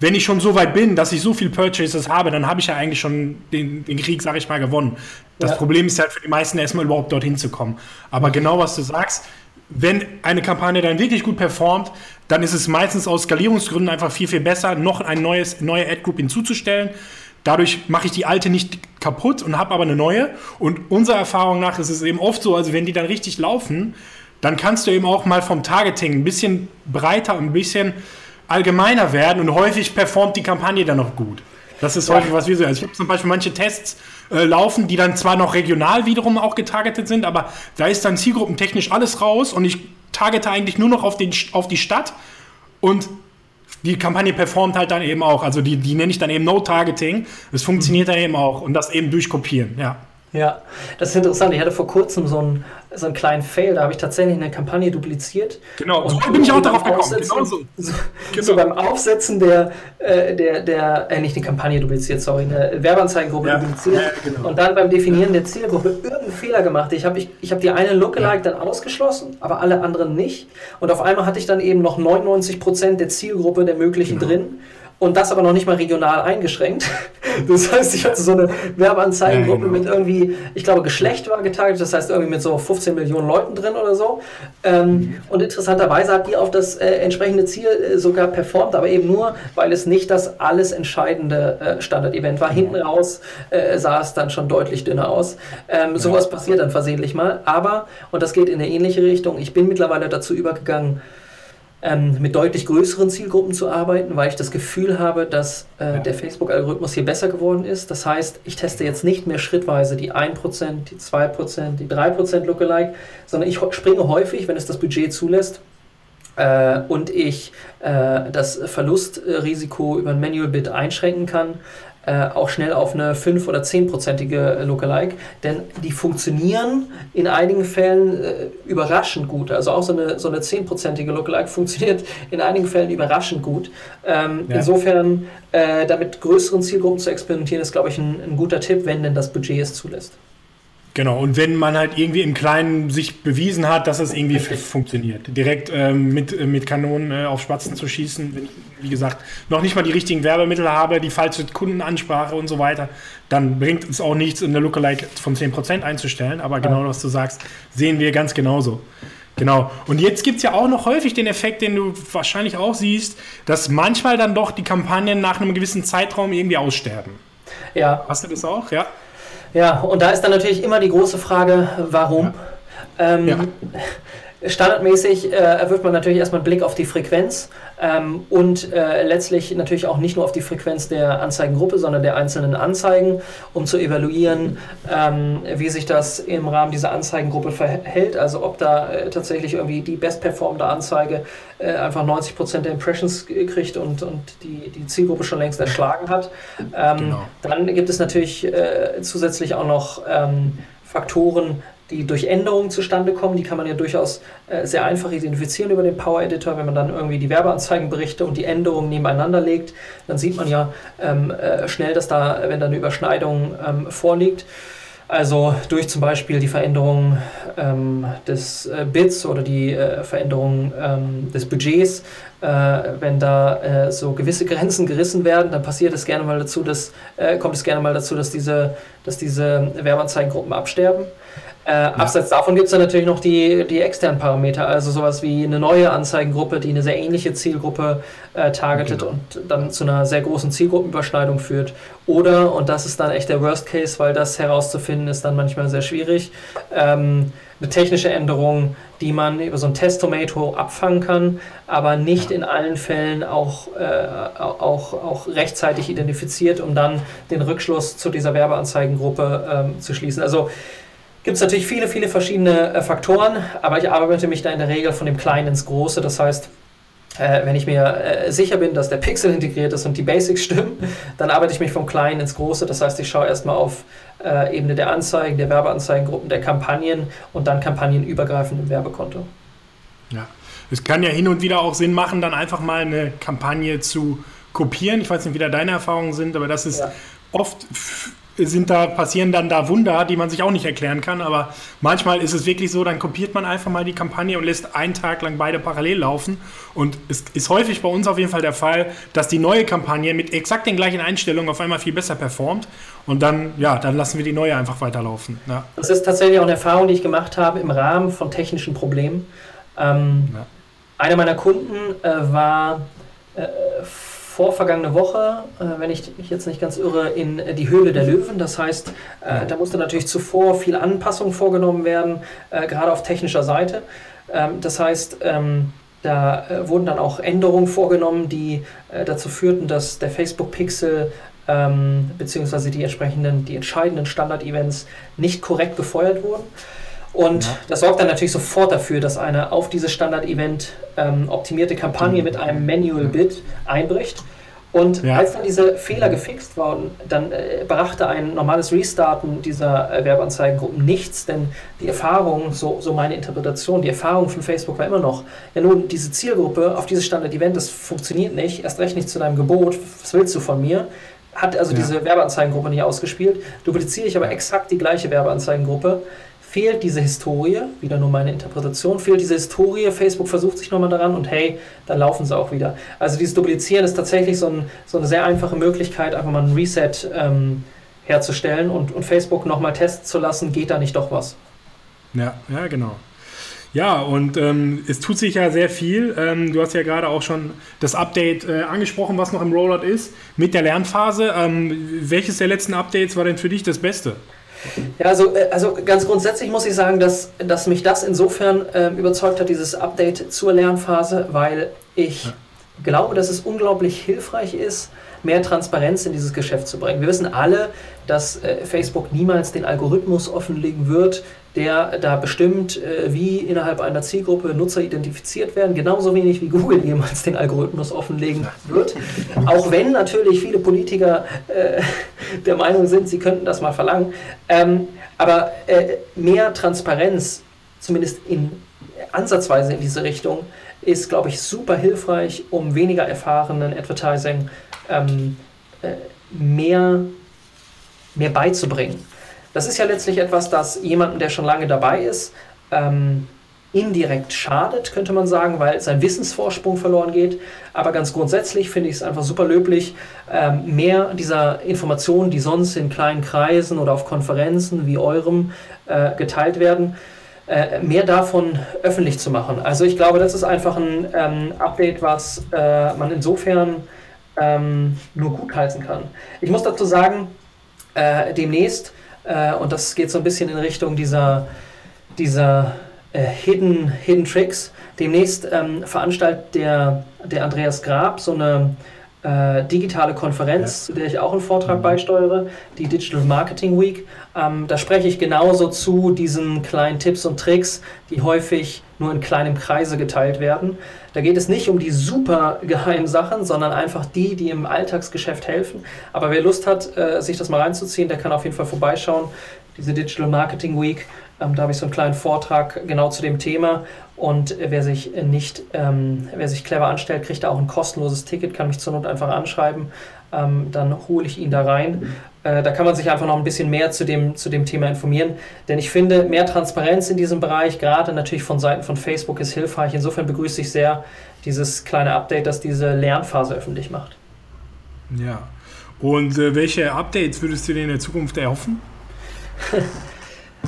Wenn ich schon so weit bin, dass ich so viel Purchases habe, dann habe ich ja eigentlich schon den, den Krieg, sage ich mal, gewonnen. Das ja. Problem ist halt für die meisten erstmal überhaupt dorthin zu kommen. Aber genau was du sagst, wenn eine Kampagne dann wirklich gut performt, dann ist es meistens aus Skalierungsgründen einfach viel, viel besser, noch ein neues, neue Ad-Group hinzuzustellen. Dadurch mache ich die alte nicht kaputt und habe aber eine neue. Und unserer Erfahrung nach ist es eben oft so, also wenn die dann richtig laufen, dann kannst du eben auch mal vom Targeting ein bisschen breiter und ein bisschen allgemeiner werden und häufig performt die Kampagne dann noch gut. Das ist häufig was wir so. Also ich habe zum Beispiel manche Tests äh, laufen, die dann zwar noch regional wiederum auch getargetet sind, aber da ist dann zielgruppentechnisch alles raus und ich targete eigentlich nur noch auf, den, auf die Stadt und die Kampagne performt halt dann eben auch. Also die, die nenne ich dann eben No-Targeting. Es funktioniert dann eben auch und das eben durch Kopieren, ja. Ja, das ist interessant. Ich hatte vor kurzem so einen, so einen kleinen Fail, da habe ich tatsächlich eine Kampagne dupliziert. Genau, so bin ich auch darauf gekommen. Genau so. So, genau. so. beim Aufsetzen der, äh, der, der äh, nicht eine Kampagne dupliziert, sorry, eine Werbeanzeigengruppe ja. dupliziert ja, genau. und dann beim Definieren der Zielgruppe irgendeinen Fehler gemacht. Ich habe ich, ich hab die eine Lookalike ja. dann ausgeschlossen, aber alle anderen nicht. Und auf einmal hatte ich dann eben noch 99% der Zielgruppe der möglichen genau. drin und das aber noch nicht mal regional eingeschränkt. Das heißt, ich hatte so eine Werbeanzeigengruppe ja, genau. mit irgendwie, ich glaube, Geschlecht war getargetet, das heißt irgendwie mit so 15 Millionen Leuten drin oder so. Ähm, mhm. Und interessanterweise hat die auf das äh, entsprechende Ziel äh, sogar performt, aber eben nur, weil es nicht das alles entscheidende äh, Standard-Event war. Hinten raus sah es dann schon deutlich dünner aus. Ähm, sowas passiert dann versehentlich mal. Aber, und das geht in eine ähnliche Richtung, ich bin mittlerweile dazu übergegangen, ähm, mit deutlich größeren Zielgruppen zu arbeiten, weil ich das Gefühl habe, dass äh, der Facebook-Algorithmus hier besser geworden ist. Das heißt, ich teste jetzt nicht mehr schrittweise die 1%, die 2%, die 3% Lookalike, sondern ich springe häufig, wenn es das Budget zulässt, äh, und ich äh, das Verlustrisiko über ein Manual Bid einschränken kann, äh, auch schnell auf eine 5- oder 10-prozentige Lookalike, denn die funktionieren in einigen Fällen äh, überraschend gut. Also auch so eine, so eine 10-prozentige Lookalike funktioniert in einigen Fällen überraschend gut. Ähm, ja. Insofern, äh, damit größeren Zielgruppen zu experimentieren, ist, glaube ich, ein, ein guter Tipp, wenn denn das Budget es zulässt. Genau, und wenn man halt irgendwie im Kleinen sich bewiesen hat, dass es irgendwie funktioniert, direkt ähm, mit, äh, mit Kanonen äh, auf Spatzen zu schießen, wenn ich, wie gesagt, noch nicht mal die richtigen Werbemittel habe, die falsche Kundenansprache und so weiter, dann bringt es auch nichts, eine Lookalike von 10% einzustellen. Aber genau, was du sagst, sehen wir ganz genauso. Genau. Und jetzt gibt es ja auch noch häufig den Effekt, den du wahrscheinlich auch siehst, dass manchmal dann doch die Kampagnen nach einem gewissen Zeitraum irgendwie aussterben. Ja. Hast du das auch? Ja. Ja, und da ist dann natürlich immer die große Frage, warum? Ja. Ähm, ja. Standardmäßig äh, wirft man natürlich erstmal einen Blick auf die Frequenz ähm, und äh, letztlich natürlich auch nicht nur auf die Frequenz der Anzeigengruppe, sondern der einzelnen Anzeigen, um zu evaluieren, ähm, wie sich das im Rahmen dieser Anzeigengruppe verhält. Also ob da äh, tatsächlich irgendwie die bestperformende Anzeige äh, einfach 90% der Impressions kriegt und, und die, die Zielgruppe schon längst erschlagen hat. Ähm, genau. Dann gibt es natürlich äh, zusätzlich auch noch ähm, Faktoren, die durch Änderungen zustande kommen. Die kann man ja durchaus äh, sehr einfach identifizieren über den Power Editor. Wenn man dann irgendwie die Werbeanzeigenberichte und die Änderungen nebeneinander legt, dann sieht man ja ähm, äh, schnell, dass da, wenn da eine Überschneidung ähm, vorliegt, also durch zum Beispiel die Veränderung ähm, des äh, Bits oder die äh, Veränderung ähm, des Budgets, äh, wenn da äh, so gewisse Grenzen gerissen werden, dann passiert es gerne mal dazu, dass äh, kommt es gerne mal dazu, dass diese, dass diese Werbeanzeigengruppen absterben. Äh, ja. Abseits davon gibt es dann natürlich noch die, die externen Parameter, also sowas wie eine neue Anzeigengruppe, die eine sehr ähnliche Zielgruppe äh, targetet genau. und dann zu einer sehr großen Zielgruppenüberschneidung führt. Oder, und das ist dann echt der Worst Case, weil das herauszufinden ist dann manchmal sehr schwierig, ähm, eine technische Änderung, die man über so ein Test-Tomato abfangen kann, aber nicht ja. in allen Fällen auch, äh, auch, auch rechtzeitig identifiziert, um dann den Rückschluss zu dieser Werbeanzeigengruppe ähm, zu schließen. Also gibt es natürlich viele, viele verschiedene äh, Faktoren, aber ich arbeite mich da in der Regel von dem Kleinen ins Große. Das heißt, äh, wenn ich mir äh, sicher bin, dass der Pixel integriert ist und die Basics stimmen, dann arbeite ich mich vom Kleinen ins Große. Das heißt, ich schaue erstmal auf äh, Ebene der Anzeigen, der Werbeanzeigengruppen, der Kampagnen und dann kampagnenübergreifend im Werbekonto. Ja, es kann ja hin und wieder auch Sinn machen, dann einfach mal eine Kampagne zu kopieren. Ich weiß nicht, wie da deine Erfahrungen sind, aber das ist ja. oft sind da, passieren dann da Wunder, die man sich auch nicht erklären kann. Aber manchmal ist es wirklich so, dann kopiert man einfach mal die Kampagne und lässt einen Tag lang beide parallel laufen. Und es ist häufig bei uns auf jeden Fall der Fall, dass die neue Kampagne mit exakt den gleichen Einstellungen auf einmal viel besser performt. Und dann, ja, dann lassen wir die neue einfach weiterlaufen. Ja. Das ist tatsächlich auch eine Erfahrung, die ich gemacht habe im Rahmen von technischen Problemen. Ähm, ja. Einer meiner Kunden äh, war äh, vorvergangene Woche, äh, wenn ich mich jetzt nicht ganz irre, in die Höhle der Löwen. Das heißt, äh, da musste natürlich zuvor viel Anpassung vorgenommen werden, äh, gerade auf technischer Seite. Ähm, das heißt, ähm, da äh, wurden dann auch Änderungen vorgenommen, die äh, dazu führten, dass der Facebook-Pixel ähm, beziehungsweise die entsprechenden, die entscheidenden Standard-Events nicht korrekt gefeuert wurden. Und ja. das sorgt dann natürlich sofort dafür, dass eine auf dieses Standard-Event ähm, optimierte Kampagne mhm. mit einem Manual-Bit einbricht. Und ja. als dann diese Fehler gefixt wurden, dann äh, brachte ein normales Restarten dieser äh, Werbeanzeigengruppen nichts, denn die Erfahrung, so, so meine Interpretation, die Erfahrung von Facebook war immer noch, ja nun, diese Zielgruppe auf dieses Standard-Event, das funktioniert nicht, erst recht nicht zu deinem Gebot, was willst du von mir? Hat also ja. diese Werbeanzeigengruppe nicht ausgespielt, dupliziere ich aber exakt die gleiche Werbeanzeigengruppe, fehlt diese Historie, wieder nur meine Interpretation, fehlt diese Historie, Facebook versucht sich nochmal daran und hey, dann laufen sie auch wieder. Also dieses Duplizieren ist tatsächlich so, ein, so eine sehr einfache Möglichkeit, einfach mal ein Reset ähm, herzustellen und, und Facebook nochmal testen zu lassen, geht da nicht doch was. Ja, ja, genau. Ja, und ähm, es tut sich ja sehr viel. Ähm, du hast ja gerade auch schon das Update äh, angesprochen, was noch im Rollout ist, mit der Lernphase. Ähm, welches der letzten Updates war denn für dich das Beste? Ja, also, äh, also ganz grundsätzlich muss ich sagen, dass, dass mich das insofern äh, überzeugt hat, dieses Update zur Lernphase, weil ich ja. glaube, dass es unglaublich hilfreich ist, mehr Transparenz in dieses Geschäft zu bringen. Wir wissen alle, dass äh, Facebook niemals den Algorithmus offenlegen wird, der da bestimmt, äh, wie innerhalb einer Zielgruppe Nutzer identifiziert werden, genauso wenig wie Google jemals den Algorithmus offenlegen wird. Auch wenn natürlich viele Politiker äh, der Meinung sind, sie könnten das mal verlangen. Ähm, aber äh, mehr Transparenz, zumindest in ansatzweise in diese Richtung, ist, glaube ich, super hilfreich, um weniger erfahrenen Advertising ähm, äh, mehr, mehr beizubringen. Das ist ja letztlich etwas, das jemandem, der schon lange dabei ist, ähm, indirekt schadet, könnte man sagen, weil sein Wissensvorsprung verloren geht. Aber ganz grundsätzlich finde ich es einfach super löblich, ähm, mehr dieser Informationen, die sonst in kleinen Kreisen oder auf Konferenzen wie eurem äh, geteilt werden, äh, mehr davon öffentlich zu machen. Also ich glaube, das ist einfach ein ähm, Update, was äh, man insofern ähm, nur gutheißen kann. Ich muss dazu sagen, demnächst und das geht so ein bisschen in Richtung dieser, dieser äh, Hidden, Hidden Tricks. Demnächst ähm, veranstaltet der, der Andreas Grab so eine äh, digitale Konferenz, ja. zu der ich auch einen Vortrag mhm. beisteuere, die Digital Marketing Week. Ähm, da spreche ich genauso zu diesen kleinen Tipps und Tricks, die häufig nur in kleinem Kreise geteilt werden. Da geht es nicht um die super geheimen Sachen, sondern einfach die, die im Alltagsgeschäft helfen. Aber wer Lust hat, äh, sich das mal reinzuziehen, der kann auf jeden Fall vorbeischauen. Diese Digital Marketing Week, ähm, da habe ich so einen kleinen Vortrag genau zu dem Thema. Und wer sich nicht, ähm, wer sich clever anstellt, kriegt auch ein kostenloses Ticket, kann mich zur Not einfach anschreiben. Ähm, dann hole ich ihn da rein. Äh, da kann man sich einfach noch ein bisschen mehr zu dem, zu dem Thema informieren. Denn ich finde, mehr Transparenz in diesem Bereich, gerade natürlich von Seiten von Facebook, ist hilfreich. Insofern begrüße ich sehr dieses kleine Update, das diese Lernphase öffentlich macht. Ja. Und äh, welche Updates würdest du dir in der Zukunft erhoffen?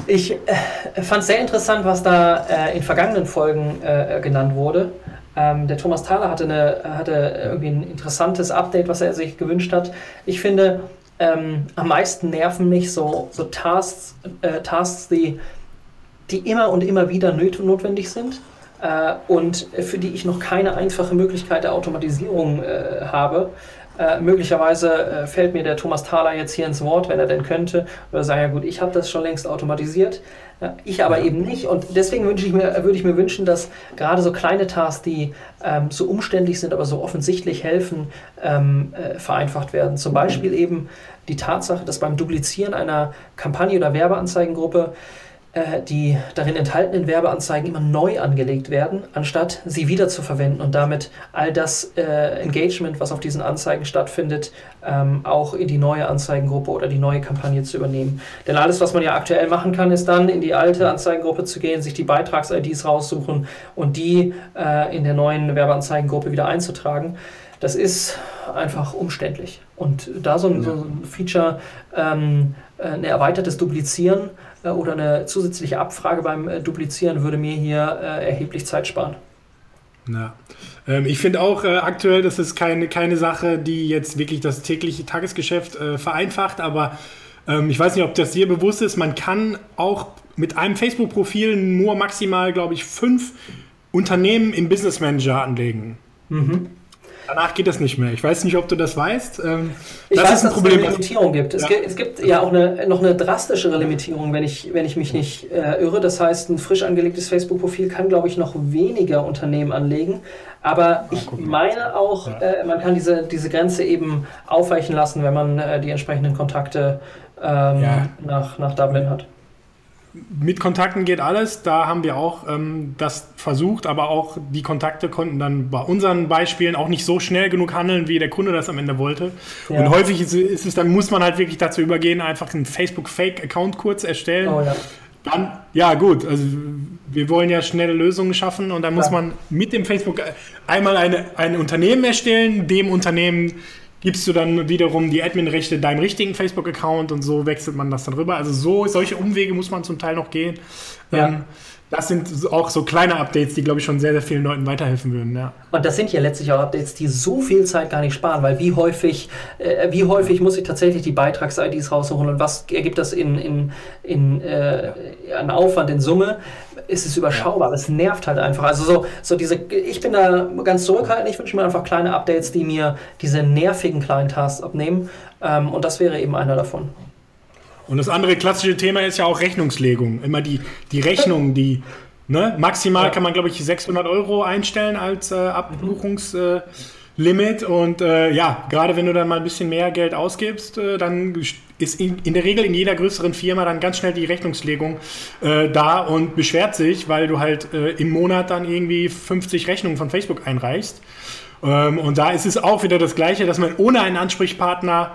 Ich äh, fand es sehr interessant, was da äh, in vergangenen Folgen äh, genannt wurde. Ähm, der Thomas Thaler hatte, eine, hatte irgendwie ein interessantes Update, was er sich gewünscht hat. Ich finde, ähm, am meisten nerven mich so, so Tasks, äh, Tasks die, die immer und immer wieder notwendig sind äh, und für die ich noch keine einfache Möglichkeit der Automatisierung äh, habe. Äh, möglicherweise äh, fällt mir der Thomas Thaler jetzt hier ins Wort, wenn er denn könnte, oder sagen, ja gut, ich habe das schon längst automatisiert, äh, ich aber eben nicht. Und deswegen wünsche ich mir, würde ich mir wünschen, dass gerade so kleine Tasks, die ähm, so umständlich sind, aber so offensichtlich helfen, ähm, äh, vereinfacht werden. Zum Beispiel eben die Tatsache, dass beim Duplizieren einer Kampagne oder Werbeanzeigengruppe die darin enthaltenen Werbeanzeigen immer neu angelegt werden, anstatt sie wieder zu verwenden und damit all das äh, Engagement, was auf diesen Anzeigen stattfindet, ähm, auch in die neue Anzeigengruppe oder die neue Kampagne zu übernehmen. Denn alles, was man ja aktuell machen kann, ist dann in die alte Anzeigengruppe zu gehen, sich die Beitrags-IDs raussuchen und die äh, in der neuen Werbeanzeigengruppe wieder einzutragen. Das ist einfach umständlich. Und da so ein, so ein Feature, ähm, äh, ein erweitertes Duplizieren, äh, oder eine zusätzliche Abfrage beim äh, Duplizieren würde mir hier äh, erheblich Zeit sparen. Ja. Ähm, ich finde auch äh, aktuell, das ist keine, keine Sache, die jetzt wirklich das tägliche Tagesgeschäft äh, vereinfacht, aber ähm, ich weiß nicht, ob das dir bewusst ist, man kann auch mit einem Facebook-Profil nur maximal, glaube ich, fünf Unternehmen im Business Manager anlegen. Mhm. Danach geht das nicht mehr. Ich weiß nicht, ob du das weißt. Ähm, ich das weiß, ist ein dass Problem. es eine Limitierung gibt. Es, ja. gibt. es gibt ja auch eine, noch eine drastischere Limitierung, wenn ich, wenn ich mich nicht äh, irre. Das heißt, ein frisch angelegtes Facebook-Profil kann, glaube ich, noch weniger Unternehmen anlegen. Aber ich meine auch, äh, man kann diese, diese Grenze eben aufweichen lassen, wenn man äh, die entsprechenden Kontakte ähm, ja. nach, nach Dublin hat mit Kontakten geht alles. Da haben wir auch ähm, das versucht, aber auch die Kontakte konnten dann bei unseren Beispielen auch nicht so schnell genug handeln, wie der Kunde das am Ende wollte. Ja. Und häufig ist, ist, es, dann muss man halt wirklich dazu übergehen, einfach einen Facebook-Fake-Account kurz erstellen. Oh, ja. Dann, ja gut, also wir wollen ja schnelle Lösungen schaffen und dann muss man mit dem Facebook einmal eine, ein Unternehmen erstellen, dem Unternehmen gibst du dann wiederum die Admin-Rechte deinem richtigen Facebook-Account und so wechselt man das dann rüber. Also so, solche Umwege muss man zum Teil noch gehen. Ja. Ähm, das sind auch so kleine Updates, die, glaube ich, schon sehr, sehr vielen Leuten weiterhelfen würden. Ja. Und das sind ja letztlich auch Updates, die so viel Zeit gar nicht sparen, weil wie häufig, äh, wie häufig muss ich tatsächlich die Beitrags-IDs rausholen und was ergibt das in, in, in äh, an Aufwand in Summe? Ist es überschaubar, ja. es nervt halt einfach. Also so, so diese, ich bin da ganz zurückhaltend, ich wünsche mir einfach kleine Updates, die mir diese nervigen kleinen Tasks abnehmen. Ähm, und das wäre eben einer davon. Und das andere klassische Thema ist ja auch Rechnungslegung. Immer die, die Rechnung, die ne, maximal ja. kann man, glaube ich, 600 Euro einstellen als äh, Abbuchungslimit. Äh, und äh, ja, gerade wenn du dann mal ein bisschen mehr Geld ausgibst, äh, dann ist in, in, der Regel in jeder größeren Firma dann ganz schnell die Rechnungslegung äh, da und beschwert sich, weil du halt äh, im Monat dann irgendwie 50 Rechnungen von Facebook einreichst. Ähm, und da ist es auch wieder das Gleiche, dass man ohne einen Ansprechpartner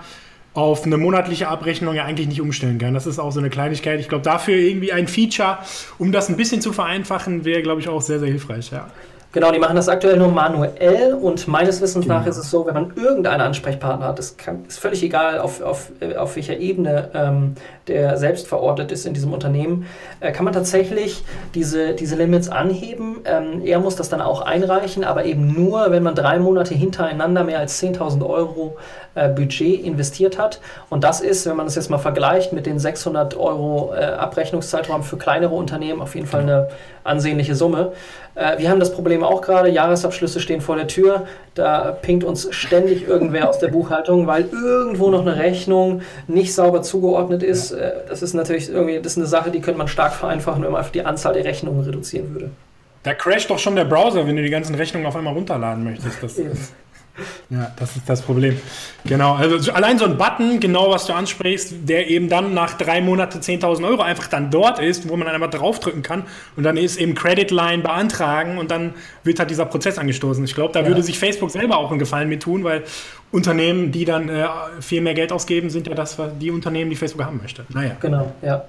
auf eine monatliche Abrechnung ja eigentlich nicht umstellen kann. Das ist auch so eine Kleinigkeit. Ich glaube, dafür irgendwie ein Feature, um das ein bisschen zu vereinfachen, wäre, glaube ich, auch sehr, sehr hilfreich. Ja. Genau, die machen das aktuell nur manuell und meines Wissens genau. nach ist es so, wenn man irgendeinen Ansprechpartner hat, das kann, ist völlig egal, auf, auf, äh, auf welcher Ebene ähm, der selbst verortet ist in diesem Unternehmen, äh, kann man tatsächlich diese, diese Limits anheben. Ähm, er muss das dann auch einreichen, aber eben nur, wenn man drei Monate hintereinander mehr als 10.000 Euro äh, Budget investiert hat. Und das ist, wenn man das jetzt mal vergleicht mit den 600 Euro äh, Abrechnungszeitraum für kleinere Unternehmen, auf jeden Fall eine ansehnliche Summe. Äh, wir haben das Problem auch gerade, Jahresabschlüsse stehen vor der Tür, da pinkt uns ständig irgendwer aus der Buchhaltung, weil irgendwo noch eine Rechnung nicht sauber zugeordnet ist. Äh, das ist natürlich irgendwie, das ist eine Sache, die könnte man stark vereinfachen, wenn man einfach die Anzahl der Rechnungen reduzieren würde. Da crasht doch schon der Browser, wenn du die ganzen Rechnungen auf einmal runterladen möchtest. Das, ja, das ist das Problem. Genau, also allein so ein Button, genau was du ansprichst, der eben dann nach drei Monaten 10.000 Euro einfach dann dort ist, wo man dann einfach draufdrücken kann und dann ist eben Credit Line beantragen und dann wird halt dieser Prozess angestoßen. Ich glaube, da ja. würde sich Facebook selber auch einen Gefallen mit tun, weil Unternehmen, die dann äh, viel mehr Geld ausgeben, sind ja das, die Unternehmen, die Facebook haben möchte. Naja. Genau, ja.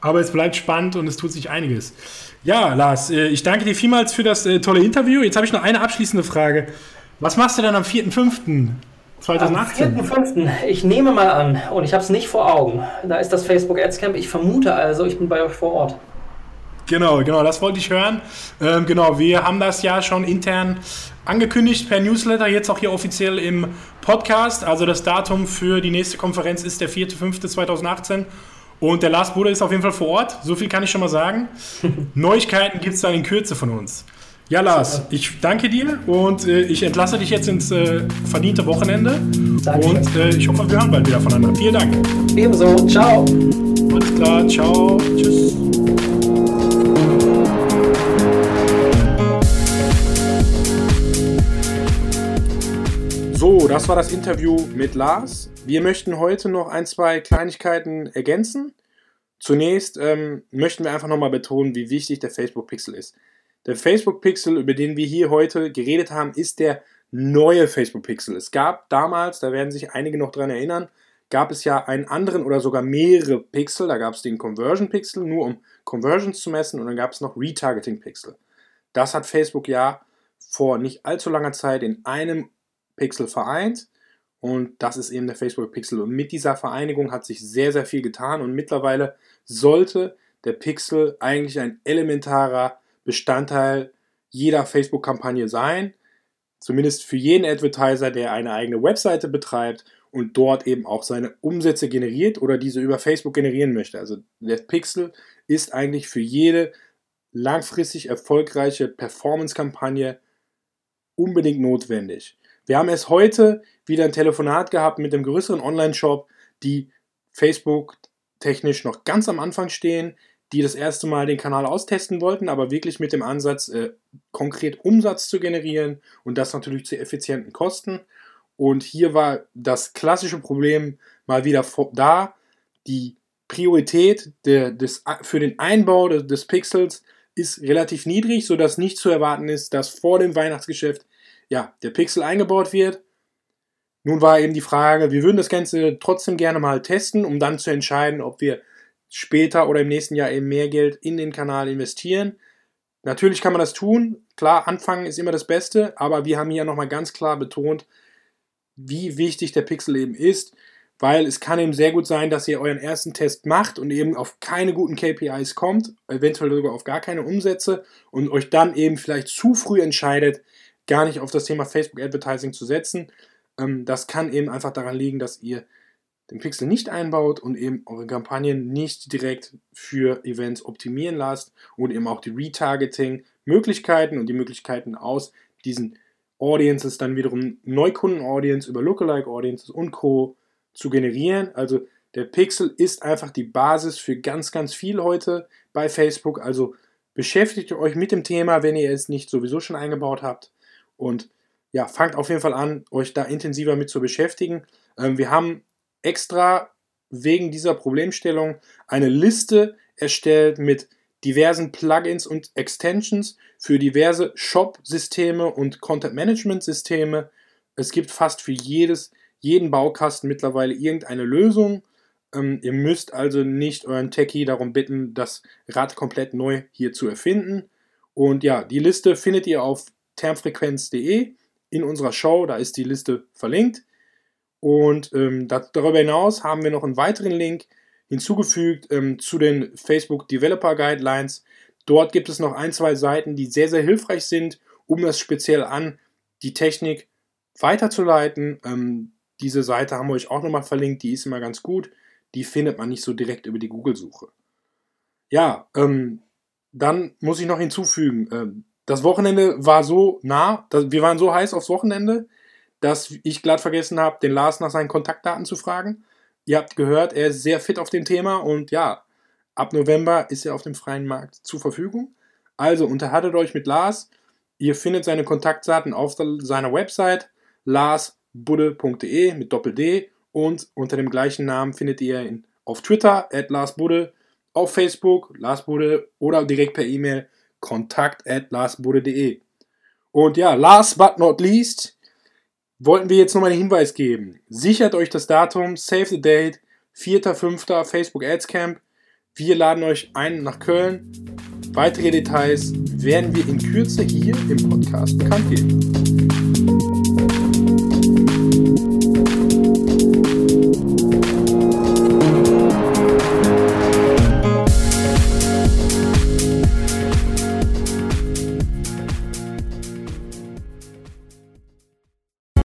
Aber es bleibt spannend und es tut sich einiges. Ja, Lars, äh, ich danke dir vielmals für das äh, tolle Interview. Jetzt habe ich noch eine abschließende Frage. Was machst du denn am 4.5.2018? Am 4.5. Ich nehme mal an, und ich habe es nicht vor Augen, da ist das Facebook Ads Camp. Ich vermute also, ich bin bei euch vor Ort. Genau, genau, das wollte ich hören. Ähm, genau, wir haben das ja schon intern angekündigt per Newsletter, jetzt auch hier offiziell im Podcast. Also das Datum für die nächste Konferenz ist der 4.5.2018. Und der Lars Bruder ist auf jeden Fall vor Ort. So viel kann ich schon mal sagen. Neuigkeiten gibt es dann in Kürze von uns. Ja, Lars, ich danke dir und äh, ich entlasse dich jetzt ins äh, verdiente Wochenende. Danke. Und äh, ich hoffe, wir hören bald wieder voneinander. Vielen Dank. Ebenso. Ciao. Alles klar. Ciao. Tschüss. So, das war das Interview mit Lars. Wir möchten heute noch ein, zwei Kleinigkeiten ergänzen. Zunächst ähm, möchten wir einfach nochmal betonen, wie wichtig der Facebook Pixel ist. Der Facebook Pixel, über den wir hier heute geredet haben, ist der neue Facebook Pixel. Es gab damals, da werden sich einige noch dran erinnern, gab es ja einen anderen oder sogar mehrere Pixel. Da gab es den Conversion Pixel, nur um Conversions zu messen, und dann gab es noch Retargeting Pixel. Das hat Facebook ja vor nicht allzu langer Zeit in einem Pixel vereint. Und das ist eben der Facebook Pixel. Und mit dieser Vereinigung hat sich sehr, sehr viel getan. Und mittlerweile sollte der Pixel eigentlich ein elementarer Bestandteil jeder Facebook-Kampagne sein. Zumindest für jeden Advertiser, der eine eigene Webseite betreibt und dort eben auch seine Umsätze generiert oder diese über Facebook generieren möchte. Also der Pixel ist eigentlich für jede langfristig erfolgreiche Performance-Kampagne unbedingt notwendig. Wir haben erst heute wieder ein Telefonat gehabt mit dem größeren Online-Shop, die Facebook technisch noch ganz am Anfang stehen, die das erste Mal den Kanal austesten wollten, aber wirklich mit dem Ansatz, äh, konkret Umsatz zu generieren und das natürlich zu effizienten Kosten. Und hier war das klassische Problem mal wieder da. Die Priorität der, des, für den Einbau des, des Pixels ist relativ niedrig, sodass nicht zu erwarten ist, dass vor dem Weihnachtsgeschäft ja, der Pixel eingebaut wird. Nun war eben die Frage, wir würden das Ganze trotzdem gerne mal testen, um dann zu entscheiden, ob wir später oder im nächsten Jahr eben mehr Geld in den Kanal investieren. Natürlich kann man das tun. Klar, anfangen ist immer das Beste, aber wir haben hier nochmal ganz klar betont, wie wichtig der Pixel eben ist, weil es kann eben sehr gut sein, dass ihr euren ersten Test macht und eben auf keine guten KPIs kommt, eventuell sogar auf gar keine Umsätze und euch dann eben vielleicht zu früh entscheidet, gar nicht auf das Thema Facebook Advertising zu setzen. Ähm, das kann eben einfach daran liegen, dass ihr den Pixel nicht einbaut und eben eure Kampagnen nicht direkt für Events optimieren lasst und eben auch die Retargeting-Möglichkeiten und die Möglichkeiten aus diesen Audiences dann wiederum Neukunden-Audience über Lookalike-Audiences und Co. zu generieren. Also der Pixel ist einfach die Basis für ganz, ganz viel heute bei Facebook. Also beschäftigt euch mit dem Thema, wenn ihr es nicht sowieso schon eingebaut habt. Und ja, fangt auf jeden Fall an, euch da intensiver mit zu beschäftigen. Ähm, wir haben extra wegen dieser Problemstellung eine Liste erstellt mit diversen Plugins und Extensions für diverse Shop-Systeme und Content-Management-Systeme. Es gibt fast für jedes, jeden Baukasten mittlerweile irgendeine Lösung. Ähm, ihr müsst also nicht euren Techie darum bitten, das Rad komplett neu hier zu erfinden. Und ja, die Liste findet ihr auf termfrequenz.de in unserer Show, da ist die Liste verlinkt. Und ähm, darüber hinaus haben wir noch einen weiteren Link hinzugefügt ähm, zu den Facebook Developer Guidelines. Dort gibt es noch ein, zwei Seiten, die sehr, sehr hilfreich sind, um das speziell an die Technik weiterzuleiten. Ähm, diese Seite haben wir euch auch nochmal verlinkt, die ist immer ganz gut. Die findet man nicht so direkt über die Google-Suche. Ja, ähm, dann muss ich noch hinzufügen, ähm, das Wochenende war so nah, wir waren so heiß aufs Wochenende, dass ich glatt vergessen habe, den Lars nach seinen Kontaktdaten zu fragen. Ihr habt gehört, er ist sehr fit auf dem Thema und ja, ab November ist er auf dem freien Markt zur Verfügung. Also unterhaltet euch mit Lars. Ihr findet seine Kontaktdaten auf seiner Website larsbudde.de mit Doppel-D und unter dem gleichen Namen findet ihr ihn auf Twitter at larsbudde, auf Facebook larsbudde oder direkt per E-Mail kontakt at larsbudde.de. Und ja, last but not least, wollten wir jetzt nochmal einen Hinweis geben. Sichert euch das Datum, save the date, 4.5. Facebook Ads Camp. Wir laden euch ein nach Köln. Weitere Details werden wir in Kürze hier im Podcast bekannt geben.